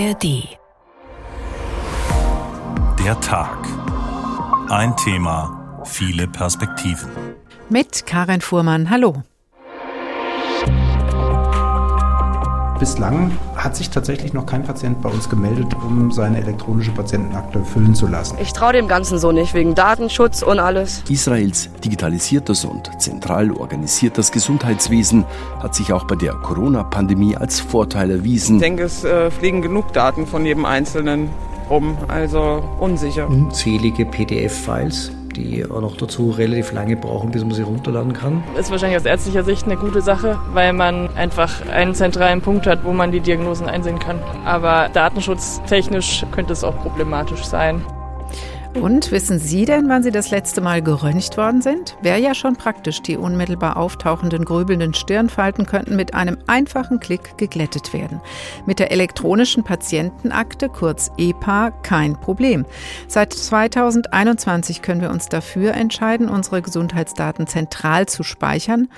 ARD. Der Tag. Ein Thema, viele Perspektiven. Mit Karin Fuhrmann, hallo. Bislang hat sich tatsächlich noch kein Patient bei uns gemeldet, um seine elektronische Patientenakte füllen zu lassen. Ich traue dem Ganzen so nicht, wegen Datenschutz und alles. Israels digitalisiertes und zentral organisiertes Gesundheitswesen hat sich auch bei der Corona-Pandemie als Vorteil erwiesen. Ich denke, es äh, fliegen genug Daten von jedem Einzelnen rum, also unsicher. Unzählige PDF-Files die auch noch dazu relativ lange brauchen, bis man sie runterladen kann. Ist wahrscheinlich aus ärztlicher Sicht eine gute Sache, weil man einfach einen zentralen Punkt hat, wo man die Diagnosen einsehen kann. Aber datenschutztechnisch könnte es auch problematisch sein. Und wissen Sie denn, wann Sie das letzte Mal geröntgt worden sind? Wäre ja schon praktisch. Die unmittelbar auftauchenden, grübelnden Stirnfalten könnten mit einem einfachen Klick geglättet werden. Mit der elektronischen Patientenakte, kurz EPA, kein Problem. Seit 2021 können wir uns dafür entscheiden, unsere Gesundheitsdaten zentral zu speichern.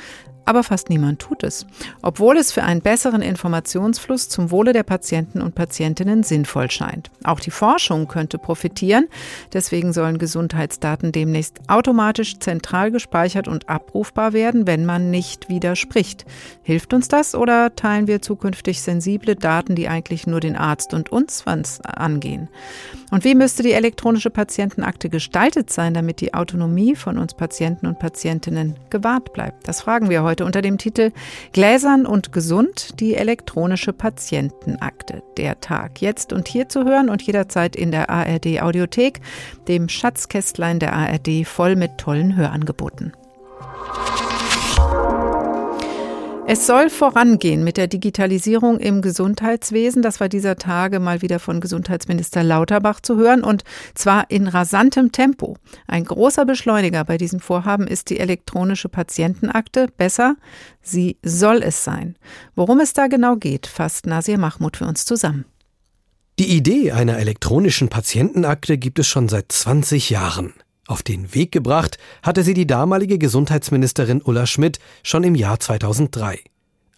Aber fast niemand tut es, obwohl es für einen besseren Informationsfluss zum Wohle der Patienten und Patientinnen sinnvoll scheint. Auch die Forschung könnte profitieren. Deswegen sollen Gesundheitsdaten demnächst automatisch zentral gespeichert und abrufbar werden, wenn man nicht widerspricht. Hilft uns das oder teilen wir zukünftig sensible Daten, die eigentlich nur den Arzt und uns angehen? Und wie müsste die elektronische Patientenakte gestaltet sein, damit die Autonomie von uns Patienten und Patientinnen gewahrt bleibt? Das fragen wir heute heute unter dem Titel Gläsern und gesund, die elektronische Patientenakte. Der Tag jetzt und hier zu hören und jederzeit in der ARD Audiothek, dem Schatzkästlein der ARD voll mit tollen Hörangeboten. Es soll vorangehen mit der Digitalisierung im Gesundheitswesen. Das war dieser Tage mal wieder von Gesundheitsminister Lauterbach zu hören und zwar in rasantem Tempo. Ein großer Beschleuniger bei diesem Vorhaben ist die elektronische Patientenakte. Besser, sie soll es sein. Worum es da genau geht, fasst Nasir Mahmoud für uns zusammen. Die Idee einer elektronischen Patientenakte gibt es schon seit 20 Jahren. Auf den Weg gebracht hatte sie die damalige Gesundheitsministerin Ulla Schmidt schon im Jahr 2003.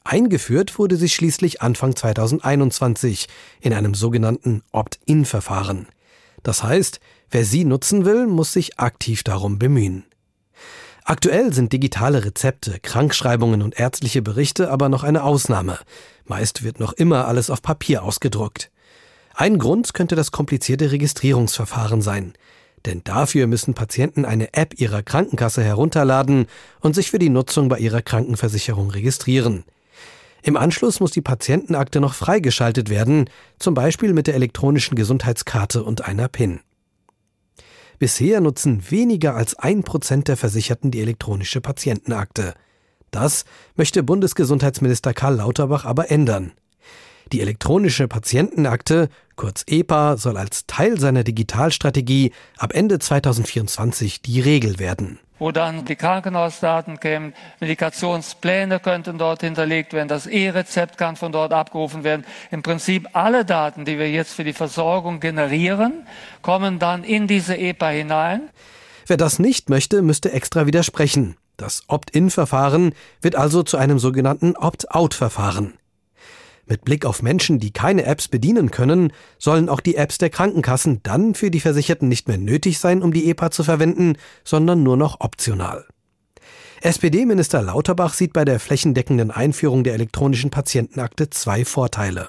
Eingeführt wurde sie schließlich Anfang 2021 in einem sogenannten Opt-in-Verfahren. Das heißt, wer sie nutzen will, muss sich aktiv darum bemühen. Aktuell sind digitale Rezepte, Krankschreibungen und ärztliche Berichte aber noch eine Ausnahme. Meist wird noch immer alles auf Papier ausgedruckt. Ein Grund könnte das komplizierte Registrierungsverfahren sein. Denn dafür müssen Patienten eine App ihrer Krankenkasse herunterladen und sich für die Nutzung bei ihrer Krankenversicherung registrieren. Im Anschluss muss die Patientenakte noch freigeschaltet werden, zum Beispiel mit der elektronischen Gesundheitskarte und einer PIN. Bisher nutzen weniger als ein Prozent der Versicherten die elektronische Patientenakte. Das möchte Bundesgesundheitsminister Karl Lauterbach aber ändern. Die elektronische Patientenakte, kurz EPA, soll als Teil seiner Digitalstrategie ab Ende 2024 die Regel werden. Wo dann die Krankenhausdaten kämen, Medikationspläne könnten dort hinterlegt werden, das E-Rezept kann von dort abgerufen werden. Im Prinzip alle Daten, die wir jetzt für die Versorgung generieren, kommen dann in diese EPA hinein. Wer das nicht möchte, müsste extra widersprechen. Das Opt-in-Verfahren wird also zu einem sogenannten Opt-out-Verfahren. Mit Blick auf Menschen, die keine Apps bedienen können, sollen auch die Apps der Krankenkassen dann für die Versicherten nicht mehr nötig sein, um die EPA zu verwenden, sondern nur noch optional. SPD-Minister Lauterbach sieht bei der flächendeckenden Einführung der elektronischen Patientenakte zwei Vorteile.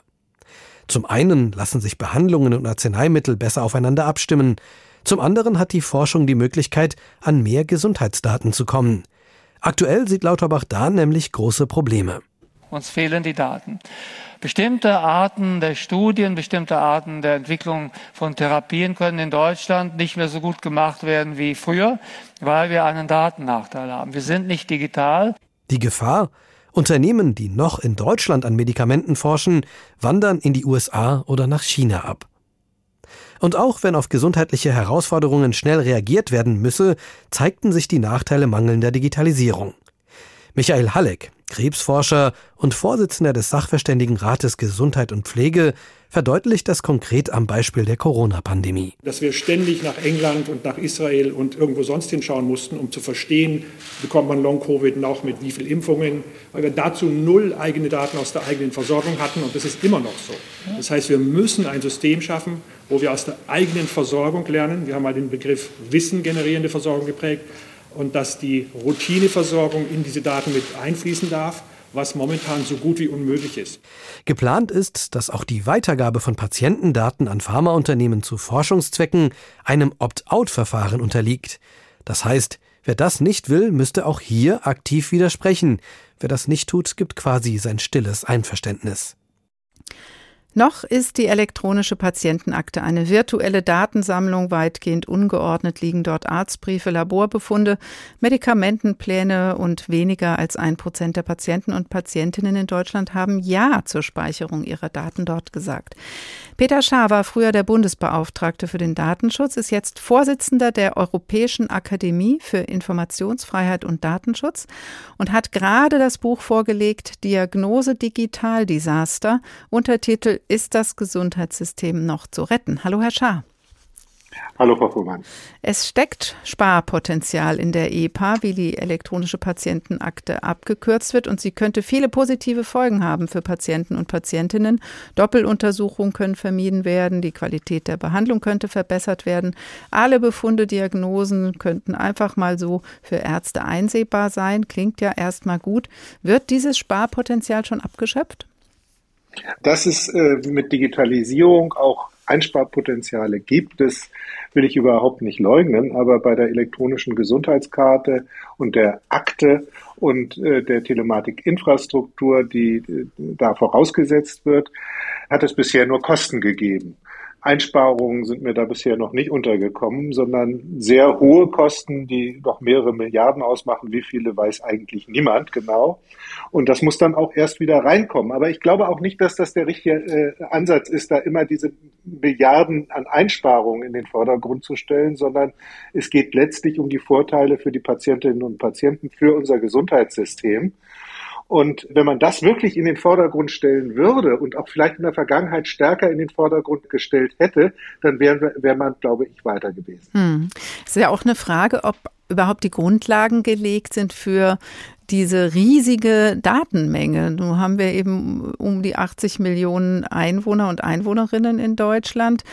Zum einen lassen sich Behandlungen und Arzneimittel besser aufeinander abstimmen, zum anderen hat die Forschung die Möglichkeit, an mehr Gesundheitsdaten zu kommen. Aktuell sieht Lauterbach da nämlich große Probleme. Uns fehlen die Daten. Bestimmte Arten der Studien, bestimmte Arten der Entwicklung von Therapien können in Deutschland nicht mehr so gut gemacht werden wie früher, weil wir einen Datennachteil haben. Wir sind nicht digital. Die Gefahr? Unternehmen, die noch in Deutschland an Medikamenten forschen, wandern in die USA oder nach China ab. Und auch wenn auf gesundheitliche Herausforderungen schnell reagiert werden müsse, zeigten sich die Nachteile mangelnder Digitalisierung. Michael Halleck, Krebsforscher und Vorsitzender des Sachverständigenrates Gesundheit und Pflege, verdeutlicht das konkret am Beispiel der Corona-Pandemie. Dass wir ständig nach England und nach Israel und irgendwo sonst hinschauen mussten, um zu verstehen, bekommt man Long-Covid noch mit wie viel Impfungen, weil wir dazu null eigene Daten aus der eigenen Versorgung hatten und das ist immer noch so. Das heißt, wir müssen ein System schaffen, wo wir aus der eigenen Versorgung lernen. Wir haben mal den Begriff Wissen generierende Versorgung geprägt und dass die Routineversorgung in diese Daten mit einfließen darf was momentan so gut wie unmöglich ist. Geplant ist, dass auch die Weitergabe von Patientendaten an Pharmaunternehmen zu Forschungszwecken einem Opt-out-Verfahren unterliegt. Das heißt, wer das nicht will, müsste auch hier aktiv widersprechen. Wer das nicht tut, gibt quasi sein stilles Einverständnis. Noch ist die elektronische Patientenakte eine virtuelle Datensammlung. Weitgehend ungeordnet liegen dort Arztbriefe, Laborbefunde, Medikamentenpläne und weniger als ein Prozent der Patienten und Patientinnen in Deutschland haben Ja zur Speicherung ihrer Daten dort gesagt. Peter Schaar war früher der Bundesbeauftragte für den Datenschutz, ist jetzt Vorsitzender der Europäischen Akademie für Informationsfreiheit und Datenschutz und hat gerade das Buch vorgelegt Diagnose Digitaldesaster, Untertitel Ist das Gesundheitssystem noch zu retten? Hallo, Herr Schaar. Hallo, Frau Fuhrmann. Es steckt Sparpotenzial in der EPA, wie die elektronische Patientenakte abgekürzt wird, und sie könnte viele positive Folgen haben für Patienten und Patientinnen. Doppeluntersuchungen können vermieden werden, die Qualität der Behandlung könnte verbessert werden. Alle Befunde, Diagnosen könnten einfach mal so für Ärzte einsehbar sein. Klingt ja erstmal gut. Wird dieses Sparpotenzial schon abgeschöpft? Das ist äh, mit Digitalisierung auch Einsparpotenziale gibt. Das will ich überhaupt nicht leugnen, aber bei der elektronischen Gesundheitskarte und der Akte und äh, der Telematikinfrastruktur, die äh, da vorausgesetzt wird, hat es bisher nur Kosten gegeben. Einsparungen sind mir da bisher noch nicht untergekommen, sondern sehr hohe Kosten, die noch mehrere Milliarden ausmachen. Wie viele weiß eigentlich niemand genau. Und das muss dann auch erst wieder reinkommen. Aber ich glaube auch nicht, dass das der richtige äh, Ansatz ist, da immer diese Milliarden an Einsparungen in den Vordergrund zu stellen, sondern es geht letztlich um die Vorteile für die Patientinnen und Patienten, für unser Gesundheitssystem. Und wenn man das wirklich in den Vordergrund stellen würde und auch vielleicht in der Vergangenheit stärker in den Vordergrund gestellt hätte, dann wäre wär man, glaube ich, weiter gewesen. Hm. Es ist ja auch eine Frage, ob überhaupt die Grundlagen gelegt sind für diese riesige Datenmenge. Nun haben wir eben um die 80 Millionen Einwohner und Einwohnerinnen in Deutschland.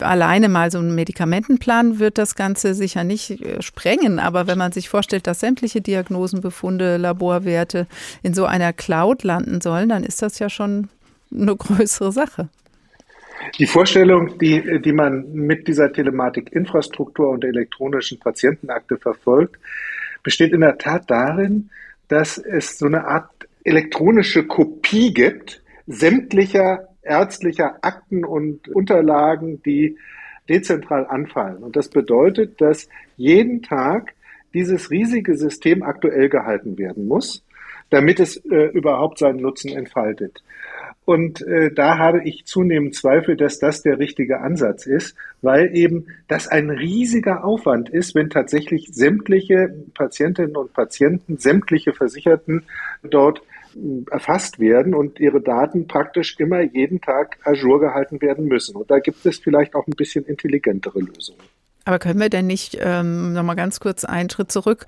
Alleine mal so ein Medikamentenplan wird das Ganze sicher nicht äh, sprengen. Aber wenn man sich vorstellt, dass sämtliche Diagnosenbefunde, Laborwerte in so einer Cloud landen sollen, dann ist das ja schon eine größere Sache. Die Vorstellung, die, die man mit dieser Telematikinfrastruktur und der elektronischen Patientenakte verfolgt, besteht in der Tat darin, dass es so eine Art elektronische Kopie gibt sämtlicher ärztlicher Akten und Unterlagen, die dezentral anfallen. Und das bedeutet, dass jeden Tag dieses riesige System aktuell gehalten werden muss, damit es äh, überhaupt seinen Nutzen entfaltet. Und äh, da habe ich zunehmend Zweifel, dass das der richtige Ansatz ist, weil eben das ein riesiger Aufwand ist, wenn tatsächlich sämtliche Patientinnen und Patienten, sämtliche Versicherten dort äh, erfasst werden und ihre Daten praktisch immer jeden Tag ajour gehalten werden müssen. Und da gibt es vielleicht auch ein bisschen intelligentere Lösungen. Aber können wir denn nicht, ähm, nochmal ganz kurz einen Schritt zurück,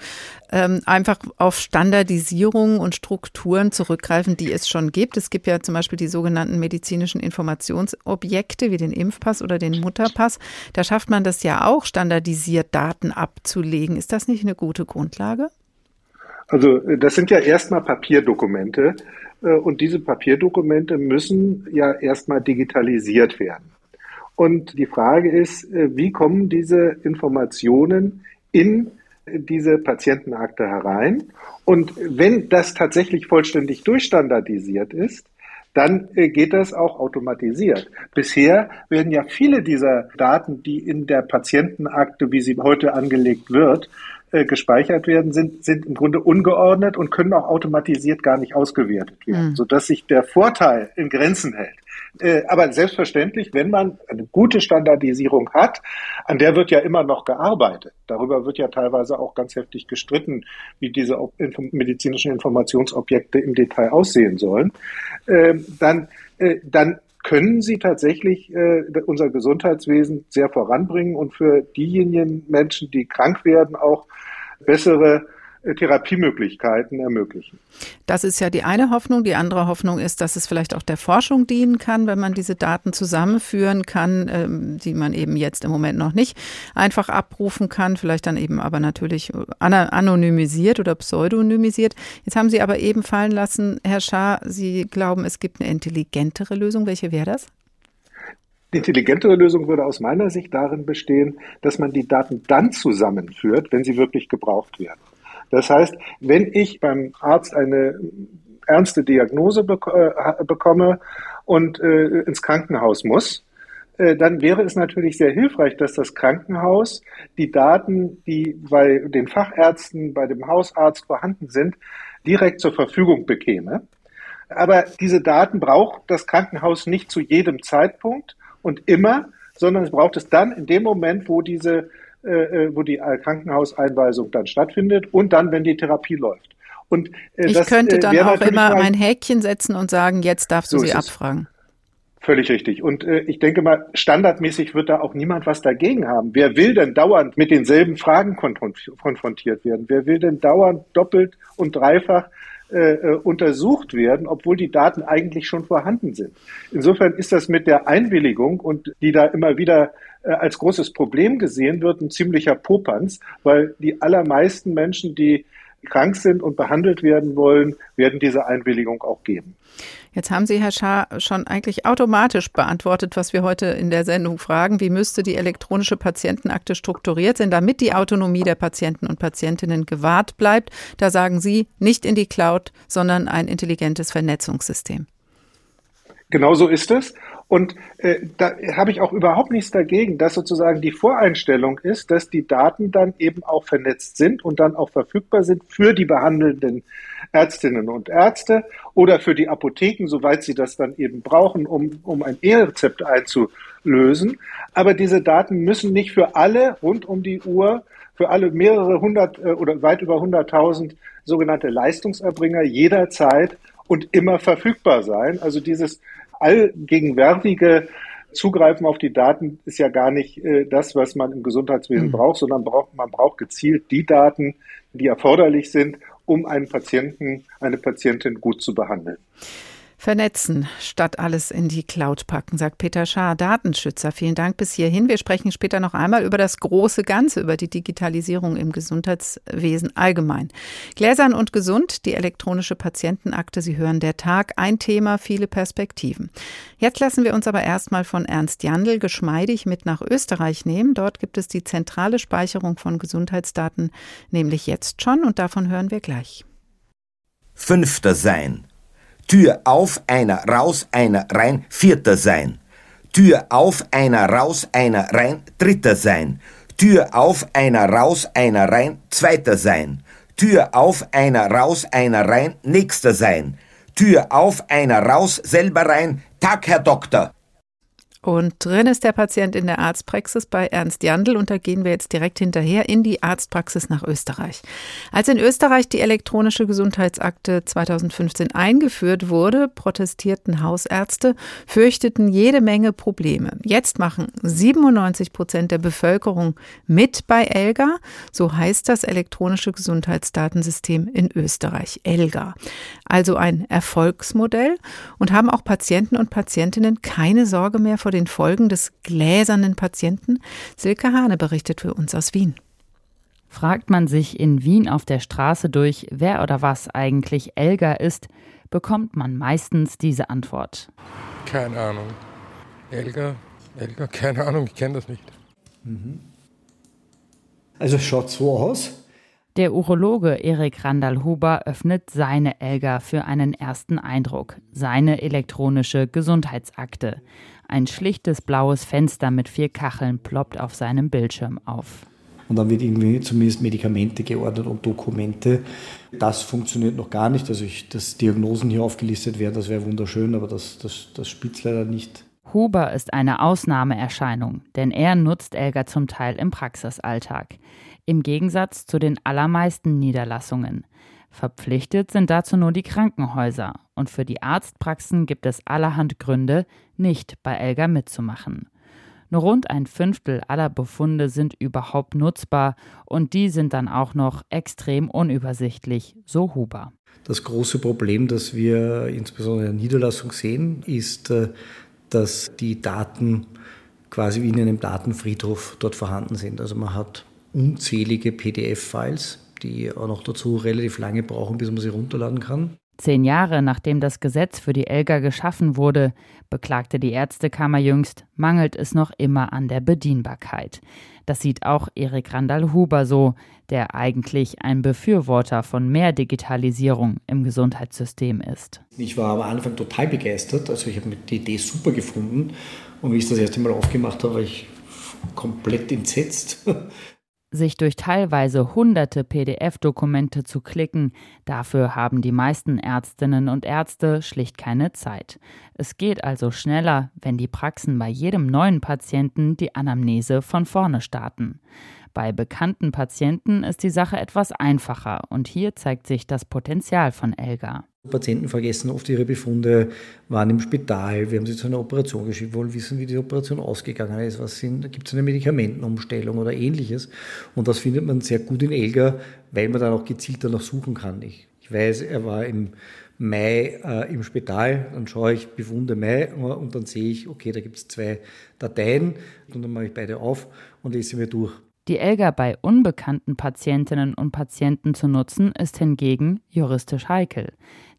ähm, einfach auf Standardisierung und Strukturen zurückgreifen, die es schon gibt? Es gibt ja zum Beispiel die sogenannten medizinischen Informationsobjekte wie den Impfpass oder den Mutterpass. Da schafft man das ja auch, standardisiert Daten abzulegen. Ist das nicht eine gute Grundlage? Also das sind ja erstmal Papierdokumente äh, und diese Papierdokumente müssen ja erstmal digitalisiert werden. Und die Frage ist, äh, wie kommen diese Informationen in diese Patientenakte herein? Und wenn das tatsächlich vollständig durchstandardisiert ist, dann äh, geht das auch automatisiert. Bisher werden ja viele dieser Daten, die in der Patientenakte, wie sie heute angelegt wird, äh, gespeichert werden, sind, sind im Grunde ungeordnet und können auch automatisiert gar nicht ausgewertet werden, mhm. sodass sich der Vorteil in Grenzen hält. Äh, aber selbstverständlich, wenn man eine gute Standardisierung hat, an der wird ja immer noch gearbeitet. Darüber wird ja teilweise auch ganz heftig gestritten, wie diese medizinischen Informationsobjekte im Detail aussehen sollen. Äh, dann, äh, dann können sie tatsächlich äh, unser Gesundheitswesen sehr voranbringen und für diejenigen Menschen, die krank werden, auch bessere Therapiemöglichkeiten ermöglichen. Das ist ja die eine Hoffnung. Die andere Hoffnung ist, dass es vielleicht auch der Forschung dienen kann, wenn man diese Daten zusammenführen kann, ähm, die man eben jetzt im Moment noch nicht einfach abrufen kann, vielleicht dann eben aber natürlich anonymisiert oder pseudonymisiert. Jetzt haben Sie aber eben fallen lassen, Herr Schaar, Sie glauben, es gibt eine intelligentere Lösung. Welche wäre das? Die intelligentere Lösung würde aus meiner Sicht darin bestehen, dass man die Daten dann zusammenführt, wenn sie wirklich gebraucht werden. Das heißt, wenn ich beim Arzt eine ernste Diagnose bek äh, bekomme und äh, ins Krankenhaus muss, äh, dann wäre es natürlich sehr hilfreich, dass das Krankenhaus die Daten, die bei den Fachärzten, bei dem Hausarzt vorhanden sind, direkt zur Verfügung bekäme. Aber diese Daten braucht das Krankenhaus nicht zu jedem Zeitpunkt und immer, sondern es braucht es dann in dem Moment, wo diese äh, äh, wo die Krankenhauseinweisung dann stattfindet und dann, wenn die Therapie läuft. Und äh, ich das, könnte dann auch immer mein Häkchen setzen und sagen, jetzt darfst du so sie abfragen. Völlig richtig. Und äh, ich denke mal, standardmäßig wird da auch niemand was dagegen haben. Wer will denn dauernd mit denselben Fragen konfrontiert werden? Wer will denn dauernd doppelt und dreifach äh, äh, untersucht werden, obwohl die Daten eigentlich schon vorhanden sind? Insofern ist das mit der Einwilligung und die da immer wieder äh, als großes Problem gesehen wird, ein ziemlicher Popanz, weil die allermeisten Menschen, die krank sind und behandelt werden wollen, werden diese Einwilligung auch geben. Jetzt haben Sie, Herr Schaar, schon eigentlich automatisch beantwortet, was wir heute in der Sendung fragen. Wie müsste die elektronische Patientenakte strukturiert sein, damit die Autonomie der Patienten und Patientinnen gewahrt bleibt? Da sagen Sie, nicht in die Cloud, sondern ein intelligentes Vernetzungssystem. Genau so ist es. Und äh, da habe ich auch überhaupt nichts dagegen, dass sozusagen die Voreinstellung ist, dass die Daten dann eben auch vernetzt sind und dann auch verfügbar sind für die behandelnden Ärztinnen und Ärzte oder für die Apotheken, soweit sie das dann eben brauchen, um, um ein E-Rezept einzulösen. Aber diese Daten müssen nicht für alle rund um die Uhr, für alle mehrere hundert äh, oder weit über hunderttausend sogenannte Leistungserbringer jederzeit und immer verfügbar sein. Also dieses allgegenwärtige Zugreifen auf die Daten ist ja gar nicht äh, das, was man im Gesundheitswesen mhm. braucht, sondern braucht, man braucht gezielt die Daten, die erforderlich sind, um einen Patienten, eine Patientin gut zu behandeln. Vernetzen statt alles in die Cloud packen, sagt Peter Schaar, Datenschützer. Vielen Dank bis hierhin. Wir sprechen später noch einmal über das große Ganze, über die Digitalisierung im Gesundheitswesen allgemein. Gläsern und gesund, die elektronische Patientenakte. Sie hören der Tag. Ein Thema, viele Perspektiven. Jetzt lassen wir uns aber erstmal von Ernst Jandl geschmeidig mit nach Österreich nehmen. Dort gibt es die zentrale Speicherung von Gesundheitsdaten, nämlich jetzt schon. Und davon hören wir gleich. Fünfter sein. Tür auf, einer raus, einer rein, vierter sein. Tür auf, einer raus, einer rein, dritter sein. Tür auf, einer raus, einer rein, zweiter sein. Tür auf, einer raus, einer rein, nächster sein. Tür auf, einer raus, selber rein. Tag, Herr Doktor. Und drin ist der Patient in der Arztpraxis bei Ernst Jandl und da gehen wir jetzt direkt hinterher in die Arztpraxis nach Österreich. Als in Österreich die elektronische Gesundheitsakte 2015 eingeführt wurde, protestierten Hausärzte, fürchteten jede Menge Probleme. Jetzt machen 97 Prozent der Bevölkerung mit bei ELGA, so heißt das elektronische Gesundheitsdatensystem in Österreich, ELGA. Also ein Erfolgsmodell und haben auch Patienten und Patientinnen keine Sorge mehr vor den Folgen des gläsernen Patienten? Silke Hane berichtet für uns aus Wien. Fragt man sich in Wien auf der Straße durch, wer oder was eigentlich Elga ist, bekommt man meistens diese Antwort. Keine Ahnung. Elga? Elga? Keine Ahnung, ich kenne das nicht. Mhm. Also schaut so aus. Der Urologe Erik Randall-Huber öffnet seine Elga für einen ersten Eindruck, seine elektronische Gesundheitsakte. Ein schlichtes blaues Fenster mit vier Kacheln ploppt auf seinem Bildschirm auf. Und dann wird irgendwie zumindest Medikamente geordnet und Dokumente. Das funktioniert noch gar nicht. Also, ich, dass Diagnosen hier aufgelistet werden, das wäre wunderschön, aber das, das, das spielt leider nicht. Huber ist eine Ausnahmeerscheinung, denn er nutzt Elga zum Teil im Praxisalltag. Im Gegensatz zu den allermeisten Niederlassungen. Verpflichtet sind dazu nur die Krankenhäuser. Und für die Arztpraxen gibt es allerhand Gründe, nicht bei Elga mitzumachen. Nur rund ein Fünftel aller Befunde sind überhaupt nutzbar und die sind dann auch noch extrem unübersichtlich, so Huber. Das große Problem, das wir insbesondere in der Niederlassung sehen, ist, äh, dass die Daten quasi wie in einem Datenfriedhof dort vorhanden sind. Also man hat unzählige PDF-Files, die auch noch dazu relativ lange brauchen, bis man sie runterladen kann. Zehn Jahre nachdem das Gesetz für die Elga geschaffen wurde, beklagte die Ärztekammer jüngst, mangelt es noch immer an der Bedienbarkeit. Das sieht auch Erik Randall-Huber so, der eigentlich ein Befürworter von mehr Digitalisierung im Gesundheitssystem ist. Ich war am Anfang total begeistert, also ich habe die Idee super gefunden und wie ich das erste Mal aufgemacht habe, war ich komplett entsetzt. Sich durch teilweise hunderte PDF-Dokumente zu klicken, dafür haben die meisten Ärztinnen und Ärzte schlicht keine Zeit. Es geht also schneller, wenn die Praxen bei jedem neuen Patienten die Anamnese von vorne starten. Bei bekannten Patienten ist die Sache etwas einfacher und hier zeigt sich das Potenzial von Elga. Patienten vergessen oft ihre Befunde, waren im Spital, wir haben sie zu einer Operation geschickt, wollen wissen, wie die Operation ausgegangen ist, was sind, gibt es eine Medikamentenumstellung oder ähnliches. Und das findet man sehr gut in Elga, weil man dann auch gezielt danach suchen kann. Ich, ich weiß, er war im Mai äh, im Spital, dann schaue ich Befunde Mai und dann sehe ich, okay, da gibt es zwei Dateien und dann mache ich beide auf und lese mir durch. Die Elga bei unbekannten Patientinnen und Patienten zu nutzen, ist hingegen juristisch heikel.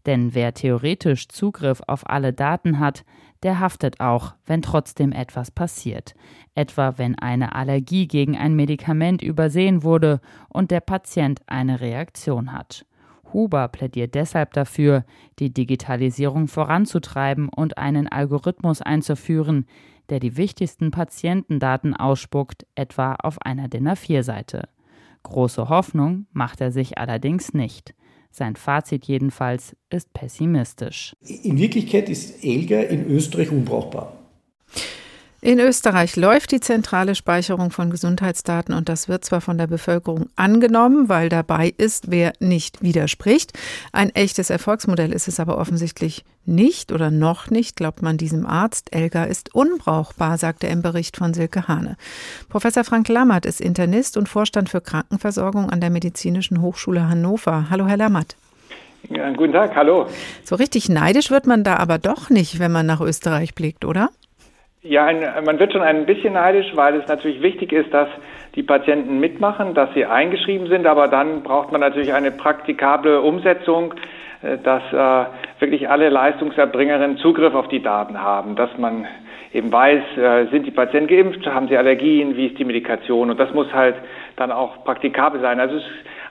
Denn wer theoretisch Zugriff auf alle Daten hat, der haftet auch, wenn trotzdem etwas passiert. Etwa wenn eine Allergie gegen ein Medikament übersehen wurde und der Patient eine Reaktion hat. Huber plädiert deshalb dafür, die Digitalisierung voranzutreiben und einen Algorithmus einzuführen, der die wichtigsten Patientendaten ausspuckt, etwa auf einer DIN A4-Seite. Große Hoffnung macht er sich allerdings nicht. Sein Fazit jedenfalls ist pessimistisch. In Wirklichkeit ist Elga in Österreich unbrauchbar. In Österreich läuft die zentrale Speicherung von Gesundheitsdaten und das wird zwar von der Bevölkerung angenommen, weil dabei ist, wer nicht widerspricht. Ein echtes Erfolgsmodell ist es aber offensichtlich nicht oder noch nicht, glaubt man diesem Arzt. Elga ist unbrauchbar, sagt er im Bericht von Silke Hane. Professor Frank Lammert ist Internist und Vorstand für Krankenversorgung an der Medizinischen Hochschule Hannover. Hallo, Herr Lammert. Ja, guten Tag, hallo. So richtig neidisch wird man da aber doch nicht, wenn man nach Österreich blickt, oder? Ja, ein, man wird schon ein bisschen neidisch, weil es natürlich wichtig ist, dass die Patienten mitmachen, dass sie eingeschrieben sind, aber dann braucht man natürlich eine praktikable Umsetzung, äh, dass äh, wirklich alle Leistungserbringerinnen Zugriff auf die Daten haben, dass man eben weiß, äh, sind die Patienten geimpft, haben sie Allergien, wie ist die Medikation und das muss halt dann auch praktikabel sein. Also es,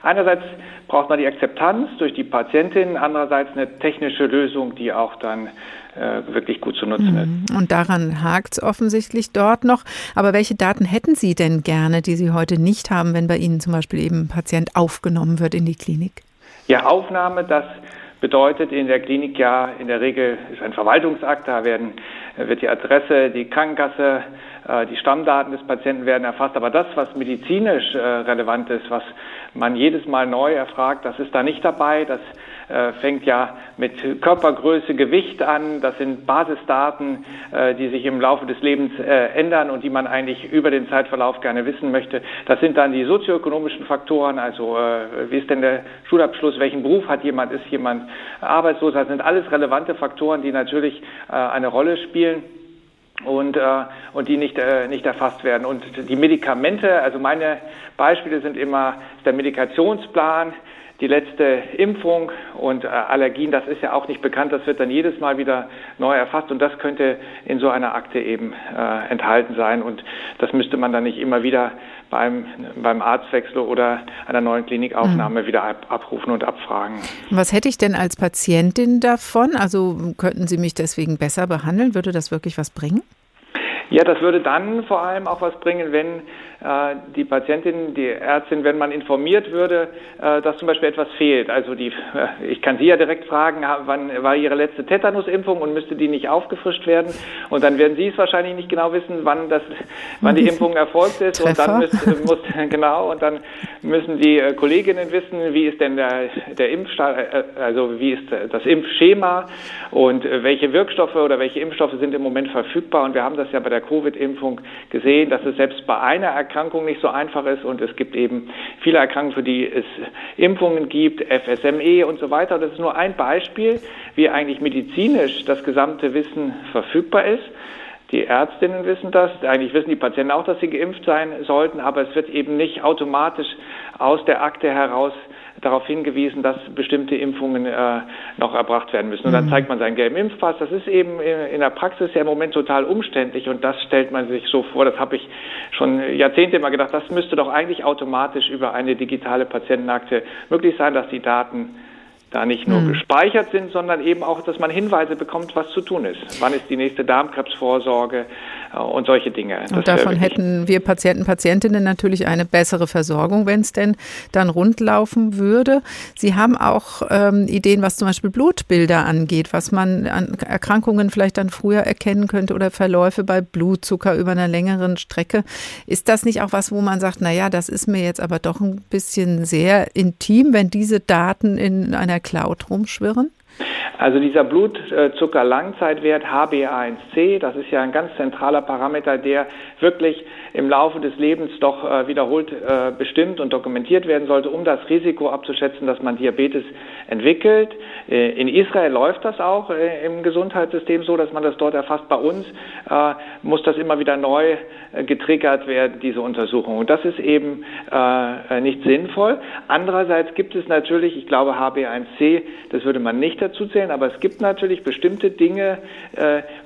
einerseits braucht man die Akzeptanz durch die Patientin, andererseits eine technische Lösung, die auch dann äh, wirklich gut zu nutzen ist. Mhm. Und daran hakt es offensichtlich dort noch. Aber welche Daten hätten Sie denn gerne, die Sie heute nicht haben, wenn bei Ihnen zum Beispiel eben ein Patient aufgenommen wird in die Klinik? Ja, Aufnahme, das bedeutet in der Klinik ja in der Regel ist ein Verwaltungsakt, da werden, wird die Adresse, die Krankenkasse, äh, die Stammdaten des Patienten werden erfasst. Aber das, was medizinisch äh, relevant ist, was man jedes Mal neu erfragt, das ist da nicht dabei. Das äh, fängt ja mit Körpergröße, Gewicht an. Das sind Basisdaten, äh, die sich im Laufe des Lebens äh, ändern und die man eigentlich über den Zeitverlauf gerne wissen möchte. Das sind dann die sozioökonomischen Faktoren, also äh, wie ist denn der Schulabschluss, welchen Beruf hat jemand, ist jemand arbeitslos. Das sind alles relevante Faktoren, die natürlich äh, eine Rolle spielen und, äh, und die nicht, äh, nicht erfasst werden. Und die Medikamente, also meine Beispiele sind immer der Medikationsplan, die letzte Impfung und äh, Allergien, das ist ja auch nicht bekannt, das wird dann jedes Mal wieder neu erfasst und das könnte in so einer Akte eben äh, enthalten sein und das müsste man dann nicht immer wieder beim, beim Arztwechsel oder einer neuen Klinikaufnahme mhm. wieder ab, abrufen und abfragen. Was hätte ich denn als Patientin davon? Also könnten Sie mich deswegen besser behandeln? Würde das wirklich was bringen? Ja, das würde dann vor allem auch was bringen, wenn die Patientin, die Ärztin, wenn man informiert würde, äh, dass zum Beispiel etwas fehlt. Also die, äh, ich kann Sie ja direkt fragen, wann war Ihre letzte Tetanusimpfung und müsste die nicht aufgefrischt werden? Und dann werden Sie es wahrscheinlich nicht genau wissen, wann das, wann die Impfung erfolgt ist. Treffer. Und dann müsste, muss, genau, und dann müssen die Kolleginnen wissen, wie ist denn der, der Impfstall, also wie ist das Impfschema und welche Wirkstoffe oder welche Impfstoffe sind im Moment verfügbar. Und wir haben das ja bei der Covid-Impfung gesehen, dass es selbst bei einer Erkrankung nicht so einfach ist und es gibt eben viele Erkrankungen, für die es Impfungen gibt, FSME und so weiter. Das ist nur ein Beispiel, wie eigentlich medizinisch das gesamte Wissen verfügbar ist. Die Ärztinnen wissen das, eigentlich wissen die Patienten auch, dass sie geimpft sein sollten, aber es wird eben nicht automatisch aus der Akte heraus darauf hingewiesen, dass bestimmte Impfungen äh, noch erbracht werden müssen. Und dann mhm. zeigt man seinen gelben Impfpass. Das ist eben in der Praxis ja im Moment total umständlich und das stellt man sich so vor. Das habe ich schon Jahrzehnte immer gedacht. Das müsste doch eigentlich automatisch über eine digitale Patientenakte möglich sein, dass die Daten da nicht nur hm. gespeichert sind, sondern eben auch, dass man Hinweise bekommt, was zu tun ist. Wann ist die nächste Darmkrebsvorsorge äh, und solche Dinge. Das und davon hätten wir Patienten, Patientinnen natürlich eine bessere Versorgung, wenn es denn dann rundlaufen würde. Sie haben auch ähm, Ideen, was zum Beispiel Blutbilder angeht, was man an Erkrankungen vielleicht dann früher erkennen könnte oder Verläufe bei Blutzucker über einer längeren Strecke. Ist das nicht auch was, wo man sagt, na ja, das ist mir jetzt aber doch ein bisschen sehr intim, wenn diese Daten in einer Cloud rumschwirren? Also dieser Blutzucker-Langzeitwert HbA1c, das ist ja ein ganz zentraler Parameter, der wirklich im Laufe des Lebens doch äh, wiederholt äh, bestimmt und dokumentiert werden sollte, um das Risiko abzuschätzen, dass man Diabetes entwickelt. Äh, in Israel läuft das auch äh, im Gesundheitssystem so, dass man das dort erfasst. Bei uns äh, muss das immer wieder neu äh, getriggert werden, diese Untersuchung. Und das ist eben nicht sinnvoll. Andererseits gibt es natürlich, ich glaube HB1C, das würde man nicht dazu zählen, aber es gibt natürlich bestimmte Dinge,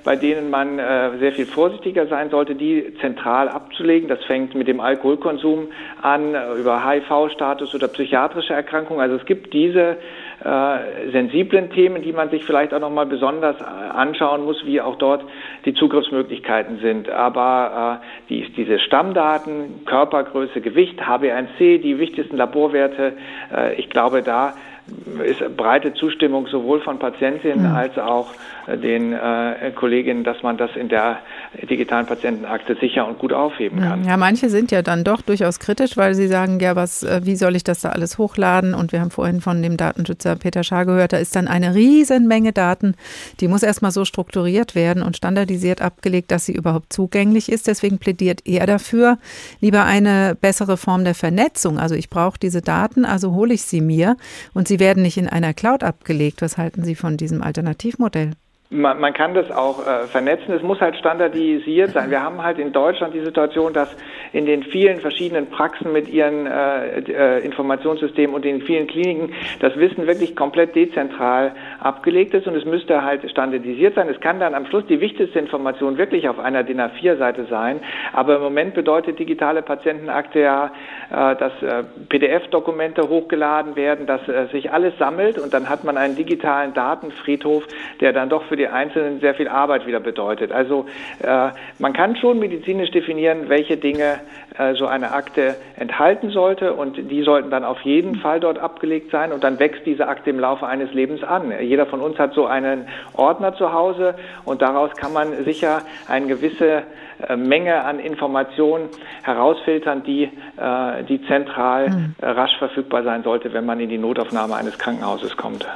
bei denen man sehr viel vorsichtiger sein sollte, die zentral abzuschätzen festzulegen. Das fängt mit dem Alkoholkonsum an, äh, über HIV-Status oder psychiatrische Erkrankungen. Also es gibt diese äh, sensiblen Themen, die man sich vielleicht auch nochmal besonders äh, anschauen muss, wie auch dort die Zugriffsmöglichkeiten sind. Aber äh, die, diese Stammdaten, Körpergröße, Gewicht, HB1C, die wichtigsten Laborwerte, äh, ich glaube, da ist breite Zustimmung sowohl von Patientinnen mhm. als auch äh, den äh, Kolleginnen, dass man das in der digitalen Patientenakte sicher und gut aufheben kann. Ja, manche sind ja dann doch durchaus kritisch, weil sie sagen, ja, was, äh, wie soll ich das da alles hochladen? Und wir haben vorhin von dem Datenschützer Peter Schaar gehört, da ist dann eine Riesenmenge Daten, die muss erstmal so strukturiert werden und standardisiert abgelegt, dass sie überhaupt zugänglich ist. Deswegen plädiert er dafür, lieber eine bessere Form der Vernetzung. Also ich brauche diese Daten, also hole ich sie mir und sie werden nicht in einer Cloud abgelegt. Was halten Sie von diesem Alternativmodell? Man, man, kann das auch äh, vernetzen. Es muss halt standardisiert sein. Wir haben halt in Deutschland die Situation, dass in den vielen verschiedenen Praxen mit ihren äh, äh, Informationssystemen und den vielen Kliniken das Wissen wirklich komplett dezentral abgelegt ist und es müsste halt standardisiert sein. Es kann dann am Schluss die wichtigste Information wirklich auf einer DIN A4-Seite sein. Aber im Moment bedeutet digitale Patientenakte ja, äh, dass äh, PDF-Dokumente hochgeladen werden, dass äh, sich alles sammelt und dann hat man einen digitalen Datenfriedhof, der dann doch für die die Einzelnen sehr viel Arbeit wieder bedeutet. Also äh, man kann schon medizinisch definieren, welche Dinge äh, so eine Akte enthalten sollte und die sollten dann auf jeden Fall dort abgelegt sein und dann wächst diese Akte im Laufe eines Lebens an. Jeder von uns hat so einen Ordner zu Hause und daraus kann man sicher eine gewisse äh, Menge an Informationen herausfiltern, die, äh, die zentral mhm. rasch verfügbar sein sollte, wenn man in die Notaufnahme eines Krankenhauses kommt.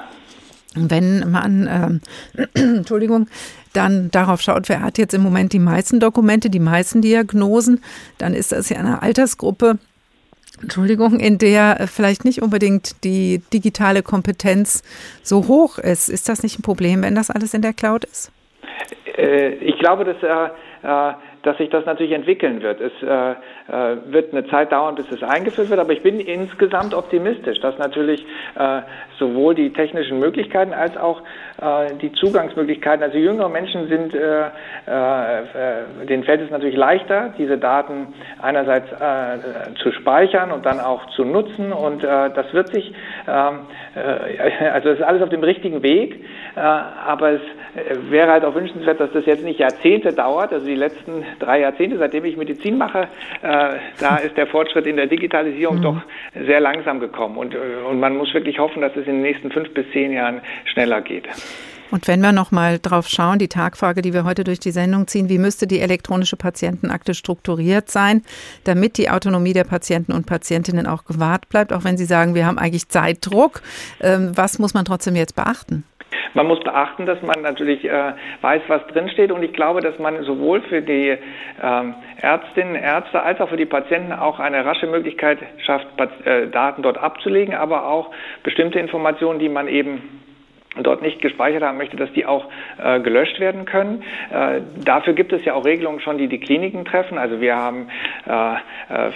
Wenn man, äh, Entschuldigung, dann darauf schaut, wer hat jetzt im Moment die meisten Dokumente, die meisten Diagnosen, dann ist das ja eine Altersgruppe, Entschuldigung, in der vielleicht nicht unbedingt die digitale Kompetenz so hoch ist. Ist das nicht ein Problem, wenn das alles in der Cloud ist? Äh, ich glaube, dass äh, dass sich das natürlich entwickeln wird. Es äh, äh, wird eine Zeit dauern, bis es eingeführt wird, aber ich bin insgesamt optimistisch, dass natürlich äh, sowohl die technischen Möglichkeiten als auch die Zugangsmöglichkeiten. Also jüngere Menschen sind, äh, äh, denen fällt es natürlich leichter, diese Daten einerseits äh, zu speichern und dann auch zu nutzen. Und äh, das wird sich, ähm, äh, also es ist alles auf dem richtigen Weg, aber es wäre halt auch wünschenswert, dass das jetzt nicht Jahrzehnte dauert. Also die letzten drei Jahrzehnte, seitdem ich Medizin mache, da ist der Fortschritt in der Digitalisierung mhm. doch sehr langsam gekommen. Und, und man muss wirklich hoffen, dass es in den nächsten fünf bis zehn Jahren schneller geht. Und wenn wir noch mal drauf schauen, die Tagfrage, die wir heute durch die Sendung ziehen, wie müsste die elektronische Patientenakte strukturiert sein, damit die Autonomie der Patienten und Patientinnen auch gewahrt bleibt, auch wenn Sie sagen, wir haben eigentlich Zeitdruck. Ähm, was muss man trotzdem jetzt beachten? Man muss beachten, dass man natürlich äh, weiß, was drinsteht. Und ich glaube, dass man sowohl für die ähm, Ärztinnen, Ärzte als auch für die Patienten auch eine rasche Möglichkeit schafft, äh, Daten dort abzulegen, aber auch bestimmte Informationen, die man eben dort nicht gespeichert haben möchte, dass die auch äh, gelöscht werden können. Äh, dafür gibt es ja auch Regelungen schon, die die Kliniken treffen. Also wir haben äh,